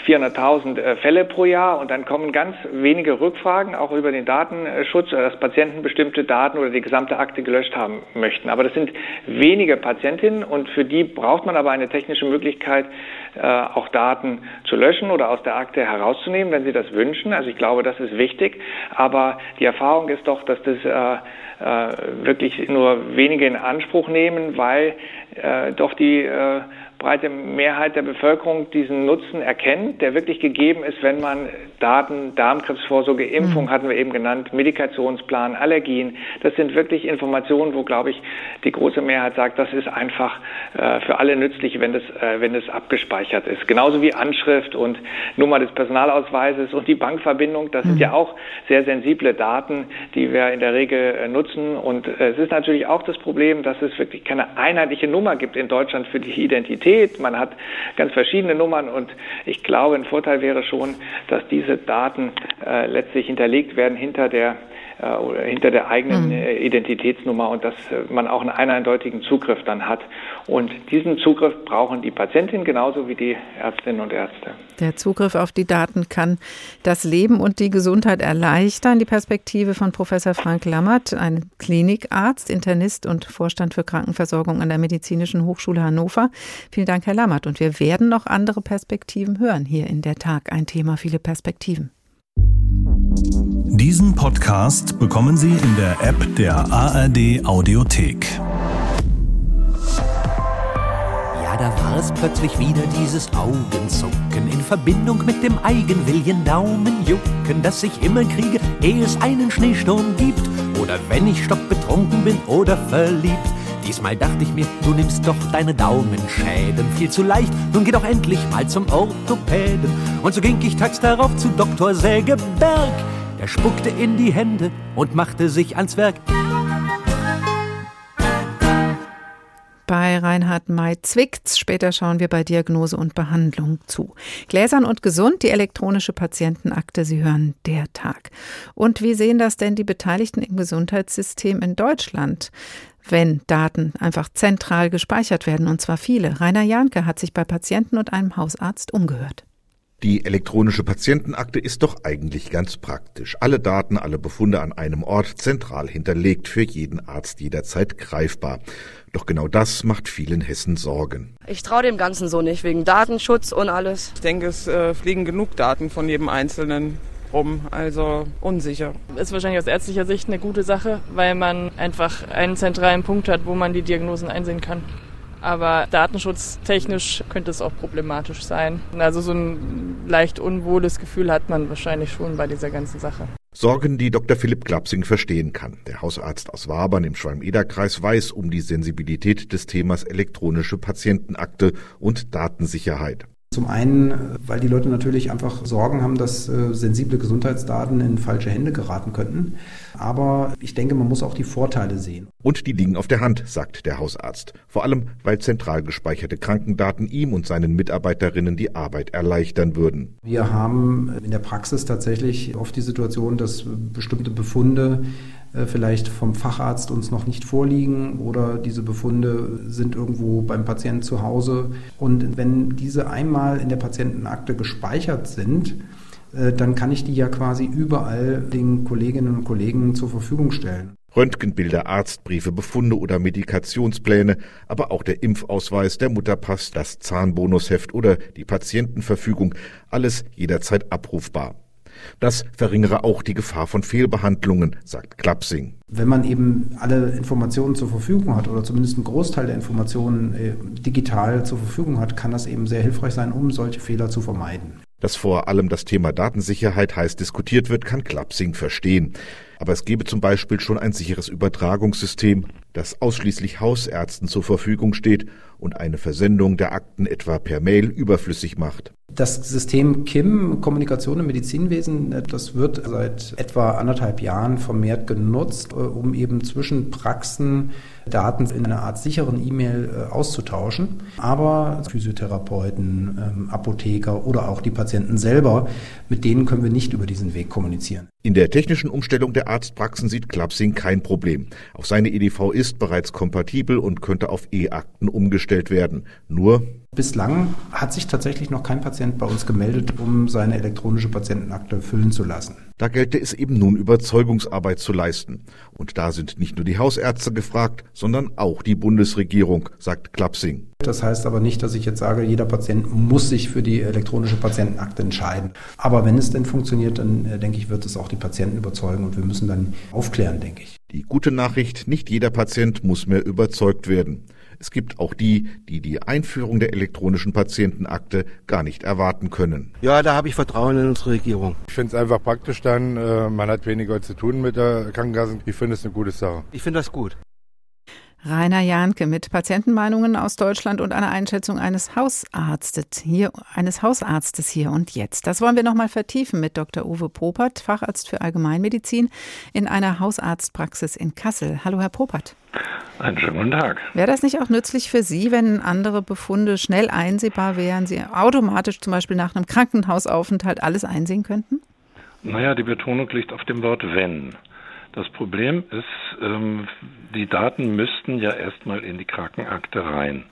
400.000 äh, äh, Fälle pro Jahr und dann kommen ganz wenige Rückfragen auch über den Datenschutz, dass Patienten bestimmte Daten oder die gesamte Akte gelöscht haben möchten. Aber das sind wenige Patientinnen und für die braucht man aber eine technische Möglichkeit, äh, auch Daten zu löschen oder aus der Akte herauszunehmen, wenn sie das wünschen. Also ich glaube, das ist wichtig. Aber die Erfahrung ist doch, dass das äh, wirklich nur wenige in Anspruch nehmen, weil äh, doch die äh, breite Mehrheit der Bevölkerung diesen Nutzen erkennt, der wirklich gegeben ist, wenn man Daten, Darmkrebsvorsorge, Impfung mhm. hatten wir eben genannt, Medikationsplan, Allergien. Das sind wirklich Informationen, wo, glaube ich, die große Mehrheit sagt, das ist einfach äh, für alle nützlich, wenn das, äh, wenn das abgespeichert ist. Genauso wie Anschrift und Nummer des Personalausweises und die Bankverbindung. Das mhm. sind ja auch sehr sensible Daten, die wir in der Regel äh, nutzen. Und äh, es ist natürlich auch das Problem, dass es wirklich keine einheitliche Nummer gibt in Deutschland für die Identität. Qualität, man hat ganz verschiedene Nummern und ich glaube, ein Vorteil wäre schon, dass diese Daten äh, letztlich hinterlegt werden hinter der äh, hinter der eigenen mhm. Äh, Identitätsnummer und dass äh, man auch einen eindeutigen Zugriff dann hat. Und diesen Zugriff brauchen die Patientinnen genauso wie die Ärztinnen und Ärzte. Der Zugriff auf die Daten kann das Leben und die Gesundheit erleichtern. Die Perspektive von Professor Frank Lammert, ein Klinikarzt, Internist und Vorstand für Krankenversorgung an der Medizinischen Hochschule Hannover. Vielen Dank, Herr Lammert. Und wir werden noch andere Perspektiven hören hier in der Tag. Ein Thema, viele Perspektiven. Diesen Podcast bekommen Sie in der App der ARD Audiothek. Ja, da war es plötzlich wieder dieses Augenzucken in Verbindung mit dem Eigenwillen Daumenjucken, das ich immer kriege, ehe es einen Schneesturm gibt. Oder wenn ich stockbetrunken bin oder verliebt. Diesmal dachte ich mir, du nimmst doch deine Daumenschäden viel zu leicht. Nun geh doch endlich mal zum Orthopäden. Und so ging ich tags darauf zu Dr. Sägeberg. Er spuckte in die Hände und machte sich ans Werk. Bei Reinhard May zwickt's. Später schauen wir bei Diagnose und Behandlung zu. Gläsern und gesund, die elektronische Patientenakte. Sie hören der Tag. Und wie sehen das denn die Beteiligten im Gesundheitssystem in Deutschland? wenn Daten einfach zentral gespeichert werden, und zwar viele. Rainer Janke hat sich bei Patienten und einem Hausarzt umgehört. Die elektronische Patientenakte ist doch eigentlich ganz praktisch. Alle Daten, alle Befunde an einem Ort zentral hinterlegt, für jeden Arzt jederzeit greifbar. Doch genau das macht vielen Hessen Sorgen. Ich traue dem Ganzen so nicht, wegen Datenschutz und alles. Ich denke, es äh, fliegen genug Daten von jedem Einzelnen rum, also unsicher. Ist wahrscheinlich aus ärztlicher Sicht eine gute Sache, weil man einfach einen zentralen Punkt hat, wo man die Diagnosen einsehen kann. Aber datenschutztechnisch könnte es auch problematisch sein. Also so ein leicht unwohles Gefühl hat man wahrscheinlich schon bei dieser ganzen Sache. Sorgen, die Dr. Philipp Klapsing verstehen kann. Der Hausarzt aus Wabern im Schwalm-Eder-Kreis weiß um die Sensibilität des Themas elektronische Patientenakte und Datensicherheit. Zum einen, weil die Leute natürlich einfach Sorgen haben, dass äh, sensible Gesundheitsdaten in falsche Hände geraten könnten. Aber ich denke, man muss auch die Vorteile sehen. Und die liegen auf der Hand, sagt der Hausarzt. Vor allem, weil zentral gespeicherte Krankendaten ihm und seinen Mitarbeiterinnen die Arbeit erleichtern würden. Wir haben in der Praxis tatsächlich oft die Situation, dass bestimmte Befunde vielleicht vom Facharzt uns noch nicht vorliegen oder diese Befunde sind irgendwo beim Patienten zu Hause. Und wenn diese einmal in der Patientenakte gespeichert sind, äh, dann kann ich die ja quasi überall den Kolleginnen und Kollegen zur Verfügung stellen. Röntgenbilder, Arztbriefe, Befunde oder Medikationspläne, aber auch der Impfausweis, der Mutterpass, das Zahnbonusheft oder die Patientenverfügung, alles jederzeit abrufbar. Das verringere auch die Gefahr von Fehlbehandlungen, sagt Klapsing. Wenn man eben alle Informationen zur Verfügung hat oder zumindest einen Großteil der Informationen äh, digital zur Verfügung hat, kann das eben sehr hilfreich sein, um solche Fehler zu vermeiden. Dass vor allem das Thema Datensicherheit heiß diskutiert wird, kann Klapsing verstehen. Aber es gebe zum Beispiel schon ein sicheres Übertragungssystem, das ausschließlich Hausärzten zur Verfügung steht und eine Versendung der Akten etwa per Mail überflüssig macht. Das System KIM, Kommunikation im Medizinwesen, das wird seit etwa anderthalb Jahren vermehrt genutzt, äh, um eben zwischen Praxen Daten in einer Art sicheren E-Mail äh, auszutauschen. Aber Physiotherapeuten, ähm, Apotheker oder auch die Patienten selber, mit denen können wir nicht über diesen Weg kommunizieren. In der technischen Umstellung der Arztpraxen sieht Klapsing kein Problem. Auch seine EDV ist bereits kompatibel und könnte auf E-Akten umgestellt werden. Nur Bislang hat sich tatsächlich noch kein Patient bei uns gemeldet, um seine elektronische Patientenakte füllen zu lassen. Da gelte es eben nun Überzeugungsarbeit zu leisten. Und da sind nicht nur die Hausärzte gefragt, sondern auch die Bundesregierung, sagt Klapsing. Das heißt aber nicht, dass ich jetzt sage, jeder Patient muss sich für die elektronische Patientenakte entscheiden. Aber wenn es denn funktioniert, dann äh, denke ich, wird es auch die Patienten überzeugen und wir müssen dann aufklären, denke ich. Die gute Nachricht, nicht jeder Patient muss mehr überzeugt werden. Es gibt auch die, die die Einführung der elektronischen Patientenakte gar nicht erwarten können. Ja, da habe ich Vertrauen in unsere Regierung. Ich finde es einfach praktisch dann, äh, man hat weniger zu tun mit der Krankenkasse. Ich finde es eine gute Sache. Ich finde das gut. Rainer Jahnke mit Patientenmeinungen aus Deutschland und einer Einschätzung eines Hausarztes hier, eines Hausarztes hier und jetzt. Das wollen wir nochmal vertiefen mit Dr. Uwe Popert, Facharzt für Allgemeinmedizin in einer Hausarztpraxis in Kassel. Hallo, Herr Popert. Einen schönen guten Tag. Wäre das nicht auch nützlich für Sie, wenn andere Befunde schnell einsehbar wären, Sie automatisch zum Beispiel nach einem Krankenhausaufenthalt alles einsehen könnten? Naja, die Betonung liegt auf dem Wort wenn. Das Problem ist, ähm, die Daten müssten ja erstmal in die Krankenakte rein.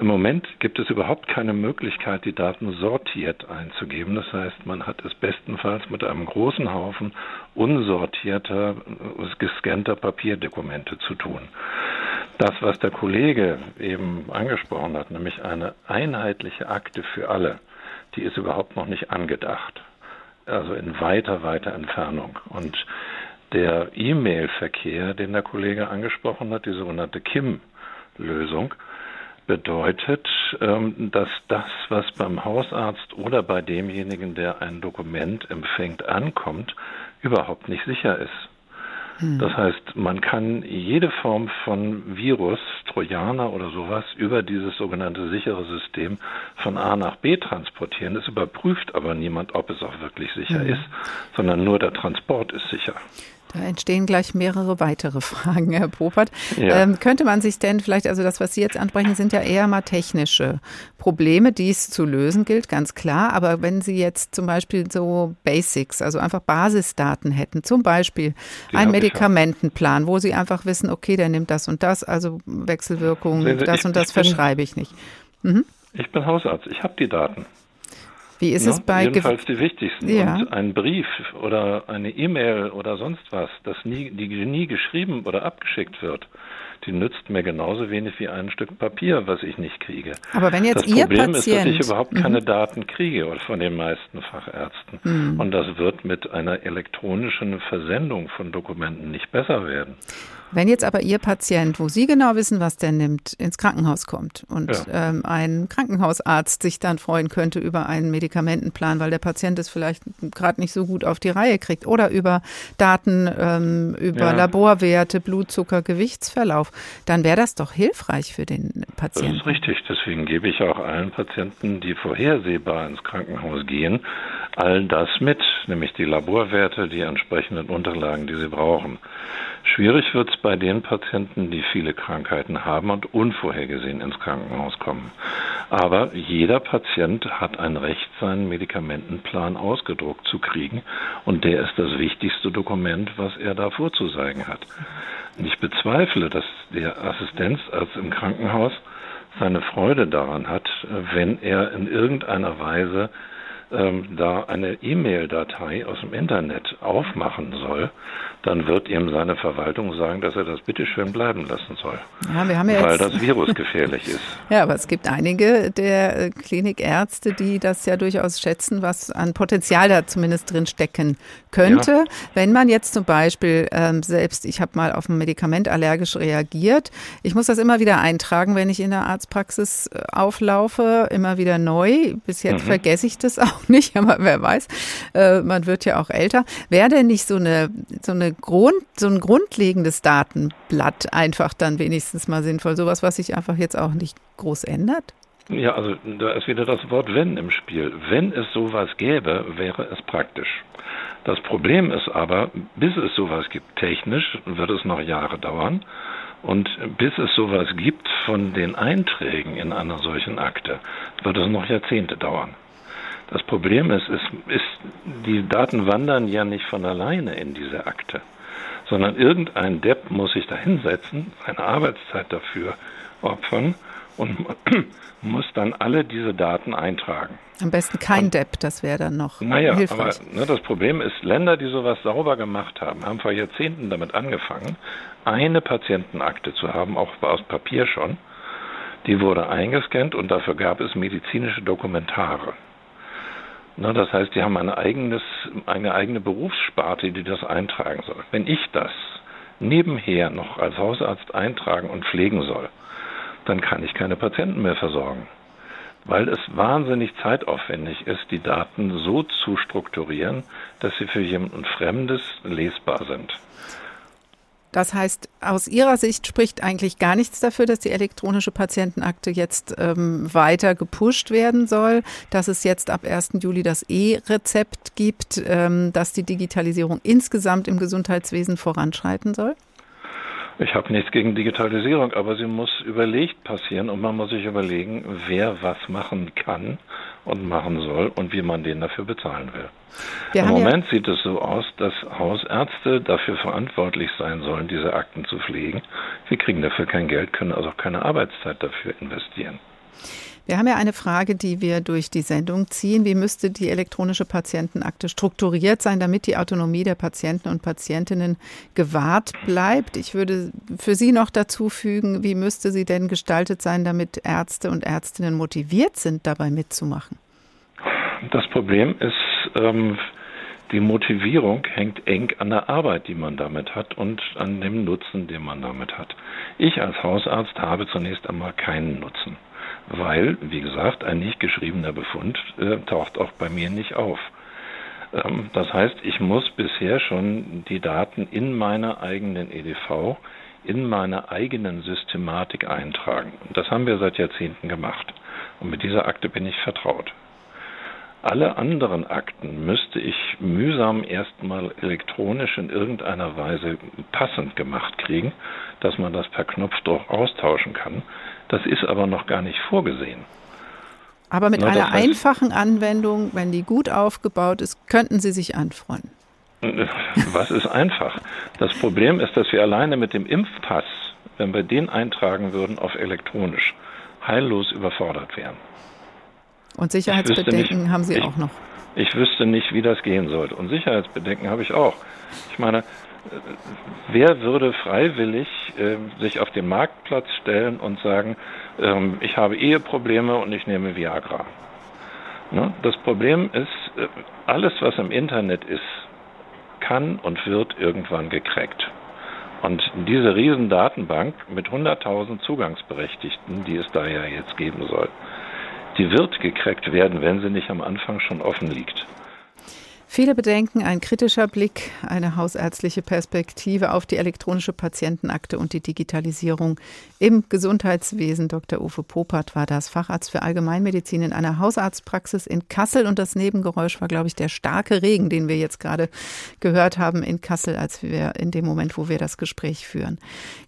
Im Moment gibt es überhaupt keine Möglichkeit, die Daten sortiert einzugeben. Das heißt, man hat es bestenfalls mit einem großen Haufen unsortierter, äh, gescannter Papierdokumente zu tun. Das, was der Kollege eben angesprochen hat, nämlich eine einheitliche Akte für alle, die ist überhaupt noch nicht angedacht. Also in weiter, weiter Entfernung. Und der E-Mail-Verkehr, den der Kollege angesprochen hat, die sogenannte KIM-Lösung, bedeutet, ähm, dass das, was beim Hausarzt oder bei demjenigen, der ein Dokument empfängt, ankommt, überhaupt nicht sicher ist. Hm. Das heißt, man kann jede Form von Virus, Trojaner oder sowas über dieses sogenannte sichere System von A nach B transportieren. Es überprüft aber niemand, ob es auch wirklich sicher mhm. ist, sondern nur der Transport ist sicher. Da entstehen gleich mehrere weitere Fragen, Herr Popert. Ja. Ähm, könnte man sich denn vielleicht, also das, was Sie jetzt ansprechen, sind ja eher mal technische Probleme, die es zu lösen gilt, ganz klar. Aber wenn Sie jetzt zum Beispiel so Basics, also einfach Basisdaten hätten, zum Beispiel ein Medikamentenplan, wo Sie einfach wissen, okay, der nimmt das und das, also Wechselwirkung, Sie, das und das verschreibe ich nicht. Mhm. Ich bin Hausarzt, ich habe die Daten. Wie ist ja, es bei jedenfalls die wichtigsten ja. und ein Brief oder eine E-Mail oder sonst was, das nie die nie geschrieben oder abgeschickt wird, die nützt mir genauso wenig wie ein Stück Papier, was ich nicht kriege. Aber wenn jetzt das Ihr Problem Patient, ist, dass ich überhaupt mhm. keine Daten kriege oder von den meisten Fachärzten mhm. und das wird mit einer elektronischen Versendung von Dokumenten nicht besser werden. Wenn jetzt aber Ihr Patient, wo Sie genau wissen, was der nimmt, ins Krankenhaus kommt und ja. ähm, ein Krankenhausarzt sich dann freuen könnte über einen Medikamentenplan, weil der Patient es vielleicht gerade nicht so gut auf die Reihe kriegt oder über Daten, ähm, über ja. Laborwerte, Blutzucker, Gewichtsverlauf, dann wäre das doch hilfreich für den Patienten. Das ist richtig. Deswegen gebe ich auch allen Patienten, die vorhersehbar ins Krankenhaus gehen, all das mit, nämlich die Laborwerte, die entsprechenden Unterlagen, die sie brauchen. Schwierig wird es bei den Patienten, die viele Krankheiten haben und unvorhergesehen ins Krankenhaus kommen. Aber jeder Patient hat ein Recht, seinen Medikamentenplan ausgedruckt zu kriegen und der ist das wichtigste Dokument, was er da vorzuzeigen hat. Ich bezweifle, dass der Assistenzarzt im Krankenhaus seine Freude daran hat, wenn er in irgendeiner Weise ähm, da eine E-Mail-Datei aus dem Internet aufmachen soll, dann wird ihm seine Verwaltung sagen, dass er das bitteschön bleiben lassen soll. Ja, wir haben ja weil jetzt das Virus gefährlich ist. Ja, aber es gibt einige der äh, Klinikärzte, die das ja durchaus schätzen, was an Potenzial da zumindest drin stecken könnte. Ja. Wenn man jetzt zum Beispiel ähm, selbst, ich habe mal auf ein Medikament allergisch reagiert, ich muss das immer wieder eintragen, wenn ich in der Arztpraxis äh, auflaufe, immer wieder neu. Bis jetzt mhm. vergesse ich das auch nicht, aber wer weiß, äh, man wird ja auch älter. Wäre denn nicht so eine, so eine Grund, so ein grundlegendes Datenblatt einfach dann wenigstens mal sinnvoll? Sowas, was sich einfach jetzt auch nicht groß ändert? Ja, also da ist wieder das Wort wenn im Spiel. Wenn es sowas gäbe, wäre es praktisch. Das Problem ist aber, bis es sowas gibt, technisch wird es noch Jahre dauern. Und bis es sowas gibt von den Einträgen in einer solchen Akte, wird es noch Jahrzehnte dauern. Das Problem ist, ist, ist, die Daten wandern ja nicht von alleine in diese Akte, sondern irgendein Depp muss sich da hinsetzen, seine Arbeitszeit dafür opfern und muss dann alle diese Daten eintragen. Am besten kein und, Depp, das wäre dann noch naja, hilfreich. aber ne, das Problem ist, Länder, die sowas sauber gemacht haben, haben vor Jahrzehnten damit angefangen, eine Patientenakte zu haben, auch aus Papier schon. Die wurde eingescannt und dafür gab es medizinische Dokumentare. Na, das heißt, die haben ein eigenes, eine eigene Berufssparte, die das eintragen soll. Wenn ich das nebenher noch als Hausarzt eintragen und pflegen soll, dann kann ich keine Patienten mehr versorgen. Weil es wahnsinnig zeitaufwendig ist, die Daten so zu strukturieren, dass sie für jemanden Fremdes lesbar sind. Das heißt, aus Ihrer Sicht spricht eigentlich gar nichts dafür, dass die elektronische Patientenakte jetzt ähm, weiter gepusht werden soll, dass es jetzt ab 1. Juli das E-Rezept gibt, ähm, dass die Digitalisierung insgesamt im Gesundheitswesen voranschreiten soll? Ich habe nichts gegen Digitalisierung, aber sie muss überlegt passieren und man muss sich überlegen, wer was machen kann und machen soll und wie man den dafür bezahlen will. Wir Im Moment ja sieht es so aus, dass Hausärzte dafür verantwortlich sein sollen, diese Akten zu pflegen. Sie kriegen dafür kein Geld, können also auch keine Arbeitszeit dafür investieren. Wir haben ja eine Frage, die wir durch die Sendung ziehen. Wie müsste die elektronische Patientenakte strukturiert sein, damit die Autonomie der Patienten und Patientinnen gewahrt bleibt? Ich würde für Sie noch dazu fügen, wie müsste sie denn gestaltet sein, damit Ärzte und Ärztinnen motiviert sind, dabei mitzumachen? Das Problem ist, ähm, die Motivierung hängt eng an der Arbeit, die man damit hat und an dem Nutzen, den man damit hat. Ich als Hausarzt habe zunächst einmal keinen Nutzen weil, wie gesagt, ein nicht geschriebener Befund äh, taucht auch bei mir nicht auf. Ähm, das heißt, ich muss bisher schon die Daten in meiner eigenen EDV, in meiner eigenen Systematik eintragen. Das haben wir seit Jahrzehnten gemacht. Und mit dieser Akte bin ich vertraut. Alle anderen Akten müsste ich mühsam erstmal elektronisch in irgendeiner Weise passend gemacht kriegen, dass man das per Knopfdruck austauschen kann. Das ist aber noch gar nicht vorgesehen. Aber mit Na, einer einfachen Anwendung, wenn die gut aufgebaut ist, könnten Sie sich anfreunden. Was ist einfach? Das Problem ist, dass wir alleine mit dem Impfpass, wenn wir den eintragen würden auf elektronisch, heillos überfordert wären. Und Sicherheitsbedenken nicht, haben Sie ich, auch noch? Ich wüsste nicht, wie das gehen sollte. Und Sicherheitsbedenken habe ich auch. Ich meine, wer würde freiwillig äh, sich auf den Marktplatz stellen und sagen, ähm, ich habe Eheprobleme und ich nehme Viagra? Ne? Das Problem ist, äh, alles, was im Internet ist, kann und wird irgendwann gecrackt. Und diese Riesendatenbank mit 100.000 Zugangsberechtigten, die es da ja jetzt geben soll, die wird gecrackt werden, wenn sie nicht am Anfang schon offen liegt. Viele Bedenken, ein kritischer Blick, eine hausärztliche Perspektive auf die elektronische Patientenakte und die Digitalisierung im Gesundheitswesen. Dr. Uwe Popert war das Facharzt für Allgemeinmedizin in einer Hausarztpraxis in Kassel und das Nebengeräusch war, glaube ich, der starke Regen, den wir jetzt gerade gehört haben in Kassel, als wir in dem Moment, wo wir das Gespräch führen.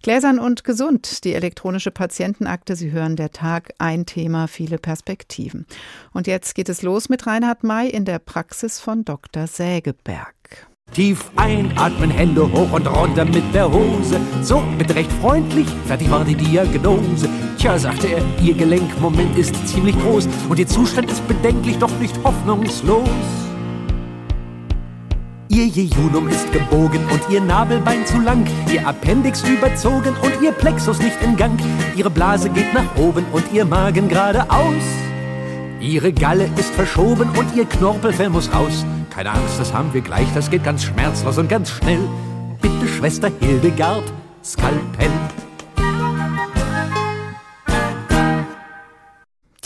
Gläsern und gesund, die elektronische Patientenakte. Sie hören der Tag, ein Thema, viele Perspektiven. Und jetzt geht es los mit Reinhard May in der Praxis von Dr. Dr. Sägeberg. Tief einatmen, Hände hoch und runter mit der Hose. So, bitte recht freundlich, fertig war die Diagnose. Tja, sagte er, Ihr Gelenkmoment ist ziemlich groß und Ihr Zustand ist bedenklich, doch nicht hoffnungslos. Ihr Jejunum ist gebogen und ihr Nabelbein zu lang, ihr Appendix überzogen und ihr Plexus nicht in Gang. Ihre Blase geht nach oben und ihr Magen geradeaus. Ihre Galle ist verschoben und ihr Knorpelfell muss raus. Keine Angst, das haben wir gleich, das geht ganz schmerzlos und ganz schnell. Bitte, Schwester Hildegard, Skalpell.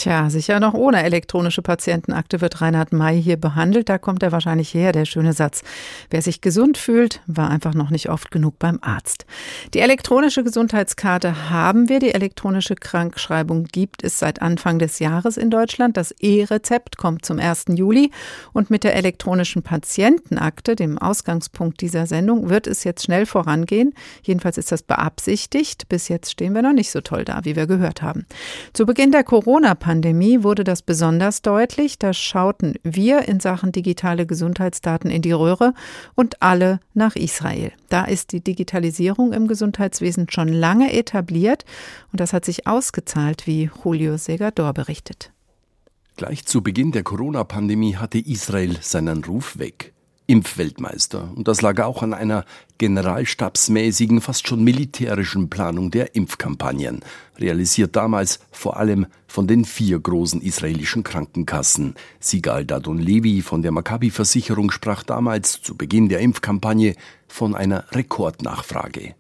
Tja, sicher noch ohne elektronische Patientenakte wird Reinhard May hier behandelt. Da kommt er wahrscheinlich her, der schöne Satz. Wer sich gesund fühlt, war einfach noch nicht oft genug beim Arzt. Die elektronische Gesundheitskarte haben wir. Die elektronische Krankschreibung gibt es seit Anfang des Jahres in Deutschland. Das E-Rezept kommt zum 1. Juli. Und mit der elektronischen Patientenakte, dem Ausgangspunkt dieser Sendung, wird es jetzt schnell vorangehen. Jedenfalls ist das beabsichtigt. Bis jetzt stehen wir noch nicht so toll da, wie wir gehört haben. Zu Beginn der Corona-Pandemie Pandemie wurde das besonders deutlich. Da schauten wir in Sachen digitale Gesundheitsdaten in die Röhre und alle nach Israel. Da ist die Digitalisierung im Gesundheitswesen schon lange etabliert und das hat sich ausgezahlt, wie Julio Segador berichtet. Gleich zu Beginn der Corona-Pandemie hatte Israel seinen Ruf weg. Impfweltmeister. Und das lag auch an einer generalstabsmäßigen, fast schon militärischen Planung der Impfkampagnen, realisiert damals vor allem von den vier großen israelischen Krankenkassen. Sigal Dadon Levi von der Maccabi-Versicherung sprach damals zu Beginn der Impfkampagne von einer Rekordnachfrage.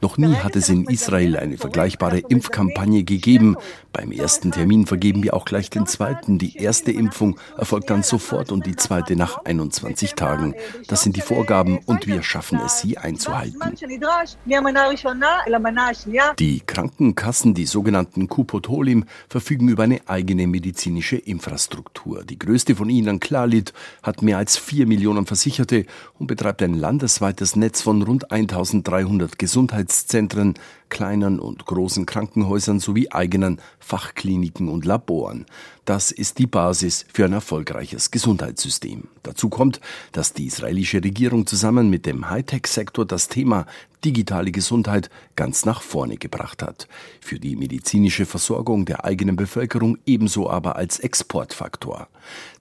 Noch nie hat es in Israel eine vergleichbare Impfkampagne gegeben. Beim ersten Termin vergeben wir auch gleich den zweiten. Die erste Impfung erfolgt dann sofort und die zweite nach 21 Tagen. Das sind die Vorgaben und wir schaffen es, sie einzuhalten. Die Krankenkassen, die sogenannten Kupotolim, verfügen über eine eigene medizinische Infrastruktur. Die größte von ihnen, Klalit, hat mehr als vier Millionen Versicherte und betreibt ein landesweites Netz von rund 1300 Gesundheitszentren, kleinen und großen Krankenhäusern sowie eigenen Fachkliniken und Laboren. Das ist die Basis für ein erfolgreiches Gesundheitssystem. Dazu kommt, dass die israelische Regierung zusammen mit dem Hightech-Sektor das Thema digitale Gesundheit ganz nach vorne gebracht hat. Für die medizinische Versorgung der eigenen Bevölkerung ebenso aber als Exportfaktor.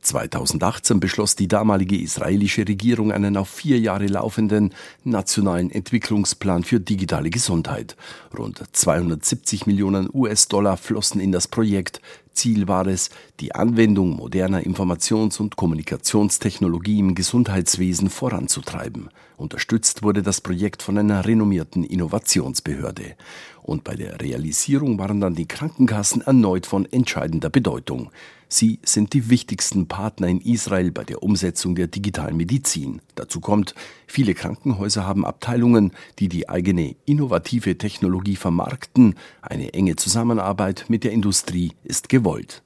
2018 beschloss die damalige israelische Regierung einen auf vier Jahre laufenden nationalen Entwicklungsplan für digitale Gesundheit. Rund 270 Millionen US-Dollar flossen in das Projekt. Ziel war es, die Anwendung moderner Informations- und Kommunikationstechnologie im Gesundheitswesen voranzutreiben. Unterstützt wurde das Projekt von einer renommierten Innovationsbehörde. Und bei der Realisierung waren dann die Krankenkassen erneut von entscheidender Bedeutung. Sie sind die wichtigsten Partner in Israel bei der Umsetzung der digitalen Medizin. Dazu kommt, viele Krankenhäuser haben Abteilungen, die die eigene innovative Technologie vermarkten. Eine enge Zusammenarbeit mit der Industrie ist gewollt.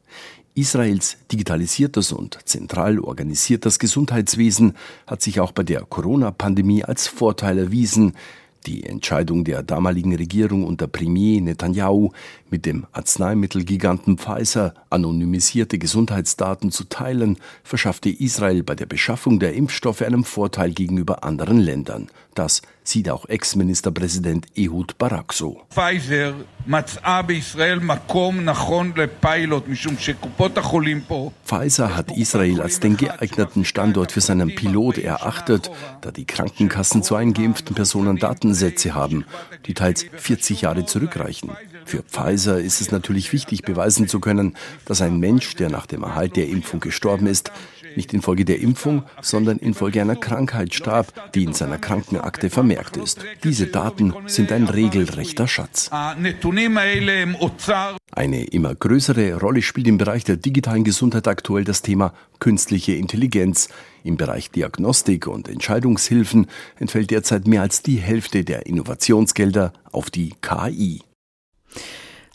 Israels digitalisiertes und zentral organisiertes Gesundheitswesen hat sich auch bei der Corona-Pandemie als Vorteil erwiesen. Die Entscheidung der damaligen Regierung unter Premier Netanyahu, mit dem Arzneimittelgiganten Pfizer anonymisierte Gesundheitsdaten zu teilen, verschaffte Israel bei der Beschaffung der Impfstoffe einen Vorteil gegenüber anderen Ländern. Das sieht auch Ex-Ministerpräsident Ehud Barak so. Pfizer hat Israel als den geeigneten Standort für seinen Pilot erachtet, da die Krankenkassen zu eingeimpften Personen Datensätze haben, die teils 40 Jahre zurückreichen. Für Pfizer ist es natürlich wichtig, beweisen zu können, dass ein Mensch, der nach dem Erhalt der Impfung gestorben ist, nicht infolge der Impfung, sondern infolge einer Krankheit starb, die in seiner Krankenakte vermerkt ist. Diese Daten sind ein regelrechter Schatz. Eine immer größere Rolle spielt im Bereich der digitalen Gesundheit aktuell das Thema künstliche Intelligenz. Im Bereich Diagnostik und Entscheidungshilfen entfällt derzeit mehr als die Hälfte der Innovationsgelder auf die KI.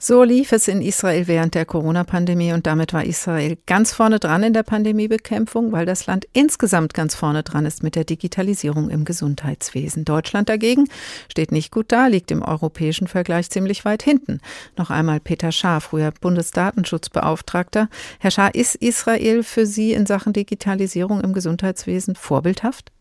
So lief es in Israel während der Corona-Pandemie und damit war Israel ganz vorne dran in der Pandemiebekämpfung, weil das Land insgesamt ganz vorne dran ist mit der Digitalisierung im Gesundheitswesen. Deutschland dagegen steht nicht gut da, liegt im europäischen Vergleich ziemlich weit hinten. Noch einmal Peter Schaar, früher Bundesdatenschutzbeauftragter. Herr Schaar, ist Israel für Sie in Sachen Digitalisierung im Gesundheitswesen vorbildhaft?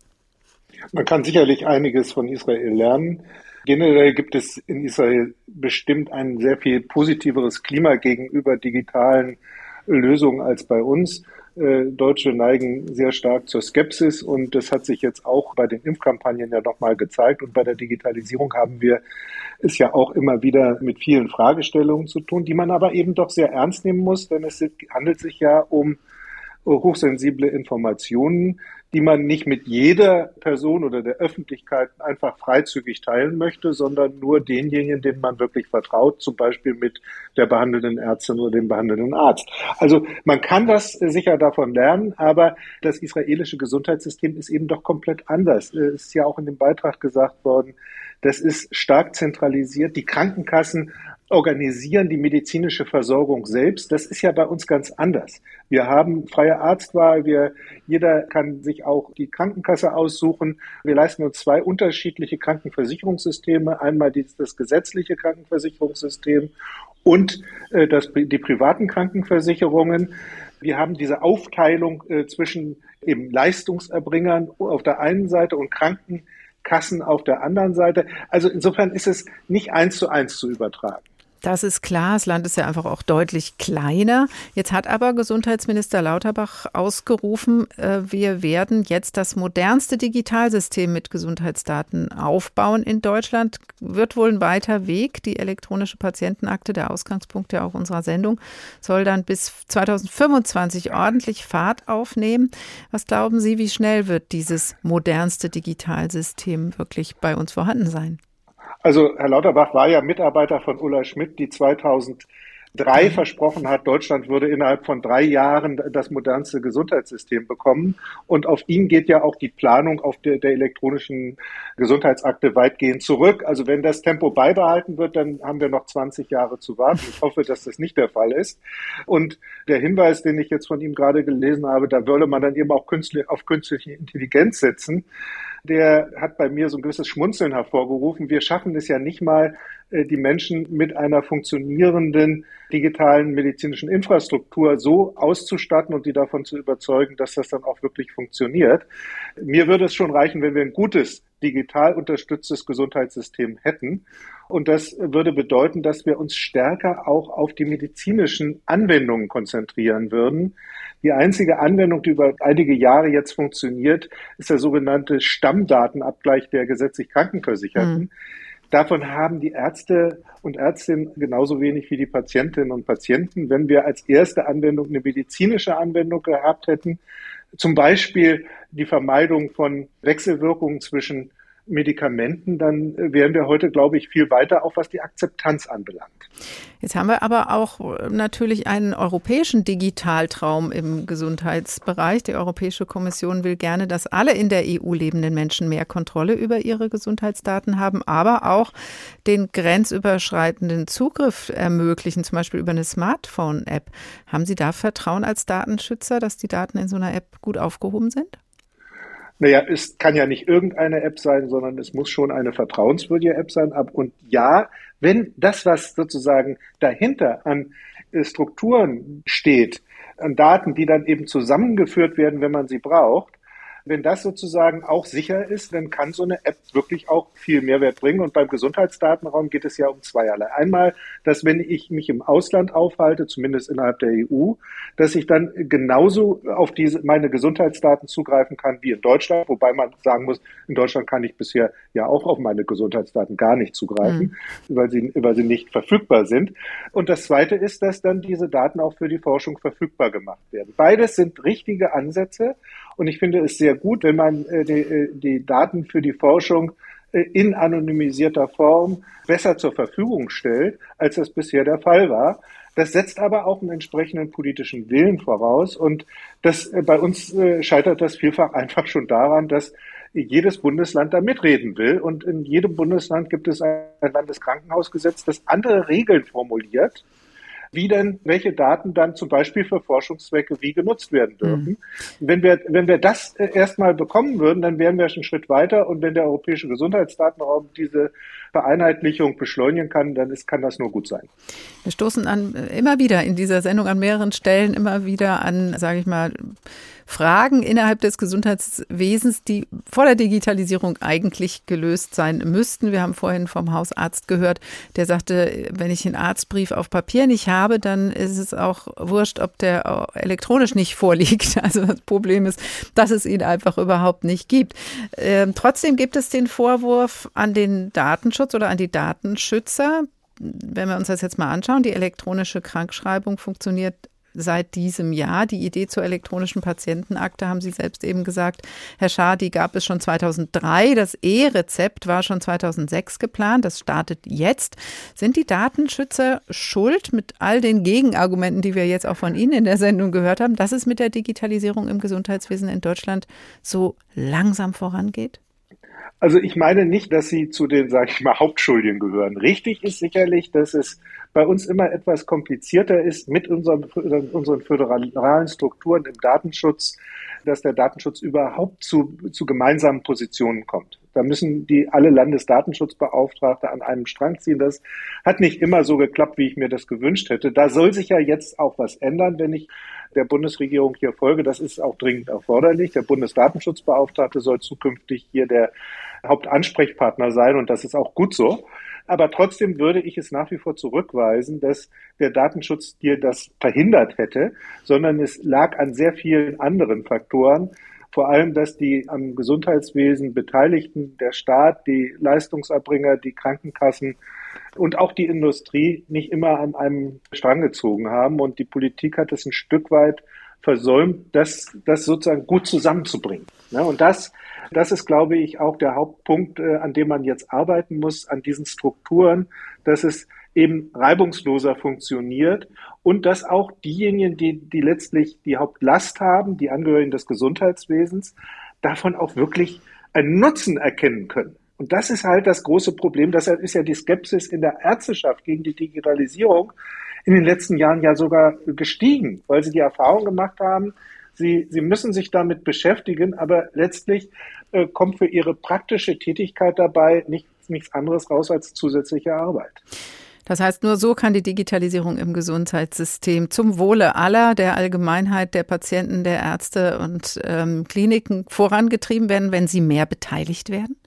Man kann sicherlich einiges von Israel lernen. Generell gibt es in Israel bestimmt ein sehr viel positiveres Klima gegenüber digitalen Lösungen als bei uns. Äh, Deutsche neigen sehr stark zur Skepsis und das hat sich jetzt auch bei den Impfkampagnen ja nochmal gezeigt. Und bei der Digitalisierung haben wir es ja auch immer wieder mit vielen Fragestellungen zu tun, die man aber eben doch sehr ernst nehmen muss, denn es handelt sich ja um hochsensible Informationen, die man nicht mit jeder Person oder der Öffentlichkeit einfach freizügig teilen möchte, sondern nur denjenigen, denen man wirklich vertraut, zum Beispiel mit der behandelnden Ärztin oder dem behandelnden Arzt. Also man kann das sicher davon lernen, aber das israelische Gesundheitssystem ist eben doch komplett anders. Es ist ja auch in dem Beitrag gesagt worden, das ist stark zentralisiert. Die Krankenkassen organisieren die medizinische Versorgung selbst. Das ist ja bei uns ganz anders. Wir haben freie Arztwahl, wir, jeder kann sich auch die Krankenkasse aussuchen. Wir leisten uns zwei unterschiedliche Krankenversicherungssysteme. Einmal das, das gesetzliche Krankenversicherungssystem und äh, das, die privaten Krankenversicherungen. Wir haben diese Aufteilung äh, zwischen eben Leistungserbringern auf der einen Seite und Krankenkassen auf der anderen Seite. Also insofern ist es nicht eins zu eins zu übertragen. Das ist klar. Das Land ist ja einfach auch deutlich kleiner. Jetzt hat aber Gesundheitsminister Lauterbach ausgerufen, äh, wir werden jetzt das modernste Digitalsystem mit Gesundheitsdaten aufbauen in Deutschland. Wird wohl ein weiter Weg. Die elektronische Patientenakte, der Ausgangspunkt ja auch unserer Sendung, soll dann bis 2025 ordentlich Fahrt aufnehmen. Was glauben Sie, wie schnell wird dieses modernste Digitalsystem wirklich bei uns vorhanden sein? Also Herr Lauterbach war ja Mitarbeiter von Ulla Schmidt, die 2003 mhm. versprochen hat, Deutschland würde innerhalb von drei Jahren das modernste Gesundheitssystem bekommen. Und auf ihn geht ja auch die Planung auf der, der elektronischen Gesundheitsakte weitgehend zurück. Also wenn das Tempo beibehalten wird, dann haben wir noch 20 Jahre zu warten. Ich hoffe, dass das nicht der Fall ist. Und der Hinweis, den ich jetzt von ihm gerade gelesen habe, da würde man dann eben auch künstlich, auf künstliche Intelligenz setzen der hat bei mir so ein gewisses Schmunzeln hervorgerufen. Wir schaffen es ja nicht mal, die Menschen mit einer funktionierenden digitalen medizinischen Infrastruktur so auszustatten und die davon zu überzeugen, dass das dann auch wirklich funktioniert. Mir würde es schon reichen, wenn wir ein gutes digital unterstütztes Gesundheitssystem hätten. Und das würde bedeuten, dass wir uns stärker auch auf die medizinischen Anwendungen konzentrieren würden. Die einzige Anwendung, die über einige Jahre jetzt funktioniert, ist der sogenannte Stammdatenabgleich der gesetzlich Krankenversicherten. Mhm. Davon haben die Ärzte und Ärztinnen genauso wenig wie die Patientinnen und Patienten. Wenn wir als erste Anwendung eine medizinische Anwendung gehabt hätten, zum Beispiel die Vermeidung von Wechselwirkungen zwischen Medikamenten, dann wären wir heute, glaube ich, viel weiter, auch was die Akzeptanz anbelangt. Jetzt haben wir aber auch natürlich einen europäischen Digitaltraum im Gesundheitsbereich. Die Europäische Kommission will gerne, dass alle in der EU lebenden Menschen mehr Kontrolle über ihre Gesundheitsdaten haben, aber auch den grenzüberschreitenden Zugriff ermöglichen, zum Beispiel über eine Smartphone-App. Haben Sie da Vertrauen als Datenschützer, dass die Daten in so einer App gut aufgehoben sind? Naja, es kann ja nicht irgendeine App sein, sondern es muss schon eine vertrauenswürdige App sein. Und ja, wenn das, was sozusagen dahinter an äh, Strukturen steht, an Daten, die dann eben zusammengeführt werden, wenn man sie braucht, wenn das sozusagen auch sicher ist, dann kann so eine App wirklich auch viel Mehrwert bringen. Und beim Gesundheitsdatenraum geht es ja um zweierlei. Einmal, dass wenn ich mich im Ausland aufhalte, zumindest innerhalb der EU, dass ich dann genauso auf diese, meine Gesundheitsdaten zugreifen kann wie in Deutschland, wobei man sagen muss, in Deutschland kann ich bisher ja auch auf meine Gesundheitsdaten gar nicht zugreifen, mhm. weil sie, weil sie nicht verfügbar sind. Und das zweite ist, dass dann diese Daten auch für die Forschung verfügbar gemacht werden. Beides sind richtige Ansätze. Und ich finde es sehr gut, wenn man äh, die, äh, die Daten für die Forschung äh, in anonymisierter Form besser zur Verfügung stellt, als das bisher der Fall war. Das setzt aber auch einen entsprechenden politischen Willen voraus. Und das, bei uns scheitert das vielfach einfach schon daran, dass jedes Bundesland da mitreden will. Und in jedem Bundesland gibt es ein Landeskrankenhausgesetz, das andere Regeln formuliert wie denn welche Daten dann zum Beispiel für Forschungszwecke wie genutzt werden dürfen. Mhm. Wenn wir, wenn wir das äh, erstmal bekommen würden, dann wären wir schon einen Schritt weiter. Und wenn der europäische Gesundheitsdatenraum diese Vereinheitlichung beschleunigen kann, dann ist, kann das nur gut sein. Wir stoßen an, immer wieder in dieser Sendung an mehreren Stellen immer wieder an, sage ich mal, Fragen innerhalb des Gesundheitswesens, die vor der Digitalisierung eigentlich gelöst sein müssten. Wir haben vorhin vom Hausarzt gehört, der sagte, wenn ich einen Arztbrief auf Papier nicht habe, dann ist es auch wurscht, ob der elektronisch nicht vorliegt. Also das Problem ist, dass es ihn einfach überhaupt nicht gibt. Ähm, trotzdem gibt es den Vorwurf an den Datenschutz oder an die Datenschützer, wenn wir uns das jetzt mal anschauen, die elektronische Krankschreibung funktioniert seit diesem Jahr. Die Idee zur elektronischen Patientenakte haben Sie selbst eben gesagt, Herr Schaar, die gab es schon 2003. Das E-Rezept war schon 2006 geplant. Das startet jetzt. Sind die Datenschützer schuld mit all den Gegenargumenten, die wir jetzt auch von Ihnen in der Sendung gehört haben, dass es mit der Digitalisierung im Gesundheitswesen in Deutschland so langsam vorangeht? Also ich meine nicht, dass sie zu den, sage ich mal, Hauptschuldigen gehören. Richtig ist sicherlich, dass es bei uns immer etwas komplizierter ist mit unseren, unseren föderalen Strukturen im Datenschutz, dass der Datenschutz überhaupt zu, zu gemeinsamen Positionen kommt. Da müssen die alle Landesdatenschutzbeauftragte an einem Strang ziehen. Das hat nicht immer so geklappt, wie ich mir das gewünscht hätte. Da soll sich ja jetzt auch was ändern, wenn ich der Bundesregierung hier folge. Das ist auch dringend erforderlich. Der Bundesdatenschutzbeauftragte soll zukünftig hier der Hauptansprechpartner sein und das ist auch gut so. Aber trotzdem würde ich es nach wie vor zurückweisen, dass der Datenschutz dir das verhindert hätte, sondern es lag an sehr vielen anderen Faktoren. Vor allem, dass die am Gesundheitswesen Beteiligten, der Staat, die Leistungserbringer, die Krankenkassen und auch die Industrie nicht immer an einem Strang gezogen haben. Und die Politik hat es ein Stück weit versäumt, das, das sozusagen gut zusammenzubringen. Und das, das ist, glaube ich, auch der Hauptpunkt, äh, an dem man jetzt arbeiten muss, an diesen Strukturen, dass es eben reibungsloser funktioniert und dass auch diejenigen, die, die letztlich die Hauptlast haben, die Angehörigen des Gesundheitswesens, davon auch wirklich einen Nutzen erkennen können. Und das ist halt das große Problem. Deshalb ist ja die Skepsis in der Ärzteschaft gegen die Digitalisierung in den letzten Jahren ja sogar gestiegen, weil sie die Erfahrung gemacht haben, sie, sie müssen sich damit beschäftigen, aber letztlich äh, kommt für ihre praktische Tätigkeit dabei nichts, nichts anderes raus als zusätzliche Arbeit. Das heißt, nur so kann die Digitalisierung im Gesundheitssystem zum Wohle aller, der Allgemeinheit, der Patienten, der Ärzte und ähm, Kliniken vorangetrieben werden, wenn sie mehr beteiligt werden?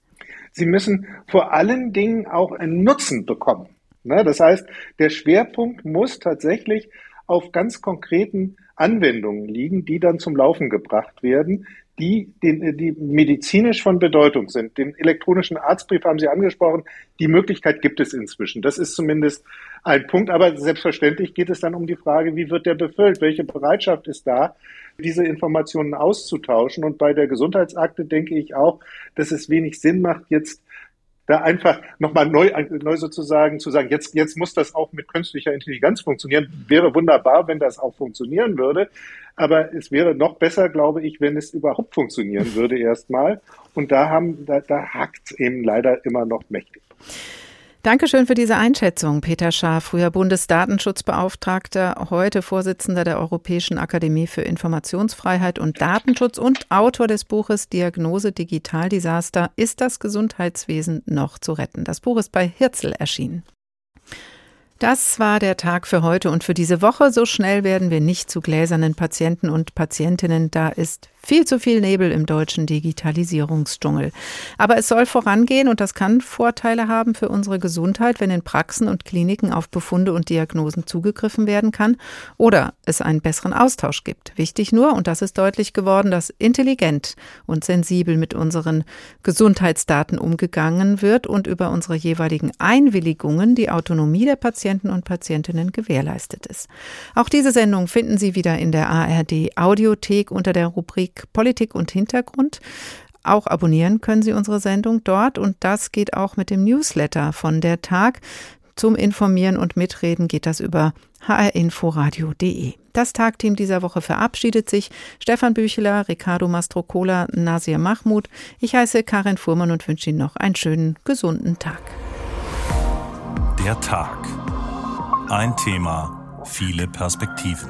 Sie müssen vor allen Dingen auch einen Nutzen bekommen. Ne? Das heißt, der Schwerpunkt muss tatsächlich auf ganz konkreten Anwendungen liegen, die dann zum Laufen gebracht werden, die, die, die medizinisch von Bedeutung sind. Den elektronischen Arztbrief haben Sie angesprochen. Die Möglichkeit gibt es inzwischen. Das ist zumindest ein Punkt. Aber selbstverständlich geht es dann um die Frage, wie wird der befüllt? Welche Bereitschaft ist da, diese Informationen auszutauschen? Und bei der Gesundheitsakte denke ich auch, dass es wenig Sinn macht, jetzt da einfach nochmal neu, neu sozusagen zu sagen, jetzt, jetzt muss das auch mit künstlicher Intelligenz funktionieren. Wäre wunderbar, wenn das auch funktionieren würde. Aber es wäre noch besser, glaube ich, wenn es überhaupt funktionieren würde erstmal. Und da haben, da, da hakt eben leider immer noch mächtig. Dankeschön für diese Einschätzung, Peter Schaar, früher Bundesdatenschutzbeauftragter, heute Vorsitzender der Europäischen Akademie für Informationsfreiheit und Datenschutz und Autor des Buches Diagnose Digitaldesaster. Ist das Gesundheitswesen noch zu retten? Das Buch ist bei Hirzel erschienen. Das war der Tag für heute und für diese Woche. So schnell werden wir nicht zu gläsernen Patienten und Patientinnen. Da ist viel zu viel Nebel im deutschen Digitalisierungsdschungel. Aber es soll vorangehen und das kann Vorteile haben für unsere Gesundheit, wenn in Praxen und Kliniken auf Befunde und Diagnosen zugegriffen werden kann oder es einen besseren Austausch gibt. Wichtig nur, und das ist deutlich geworden, dass intelligent und sensibel mit unseren Gesundheitsdaten umgegangen wird und über unsere jeweiligen Einwilligungen die Autonomie der Patienten und Patientinnen gewährleistet ist. Auch diese Sendung finden Sie wieder in der ARD Audiothek unter der Rubrik Politik und Hintergrund. Auch abonnieren können Sie unsere Sendung dort und das geht auch mit dem Newsletter von der Tag. Zum Informieren und Mitreden geht das über hrinforadio.de. Das Tagteam dieser Woche verabschiedet sich. Stefan Bücheler, Ricardo Mastrocola, Nasir Mahmoud. Ich heiße Karin Fuhrmann und wünsche Ihnen noch einen schönen, gesunden Tag. Der Tag. Ein Thema, viele Perspektiven.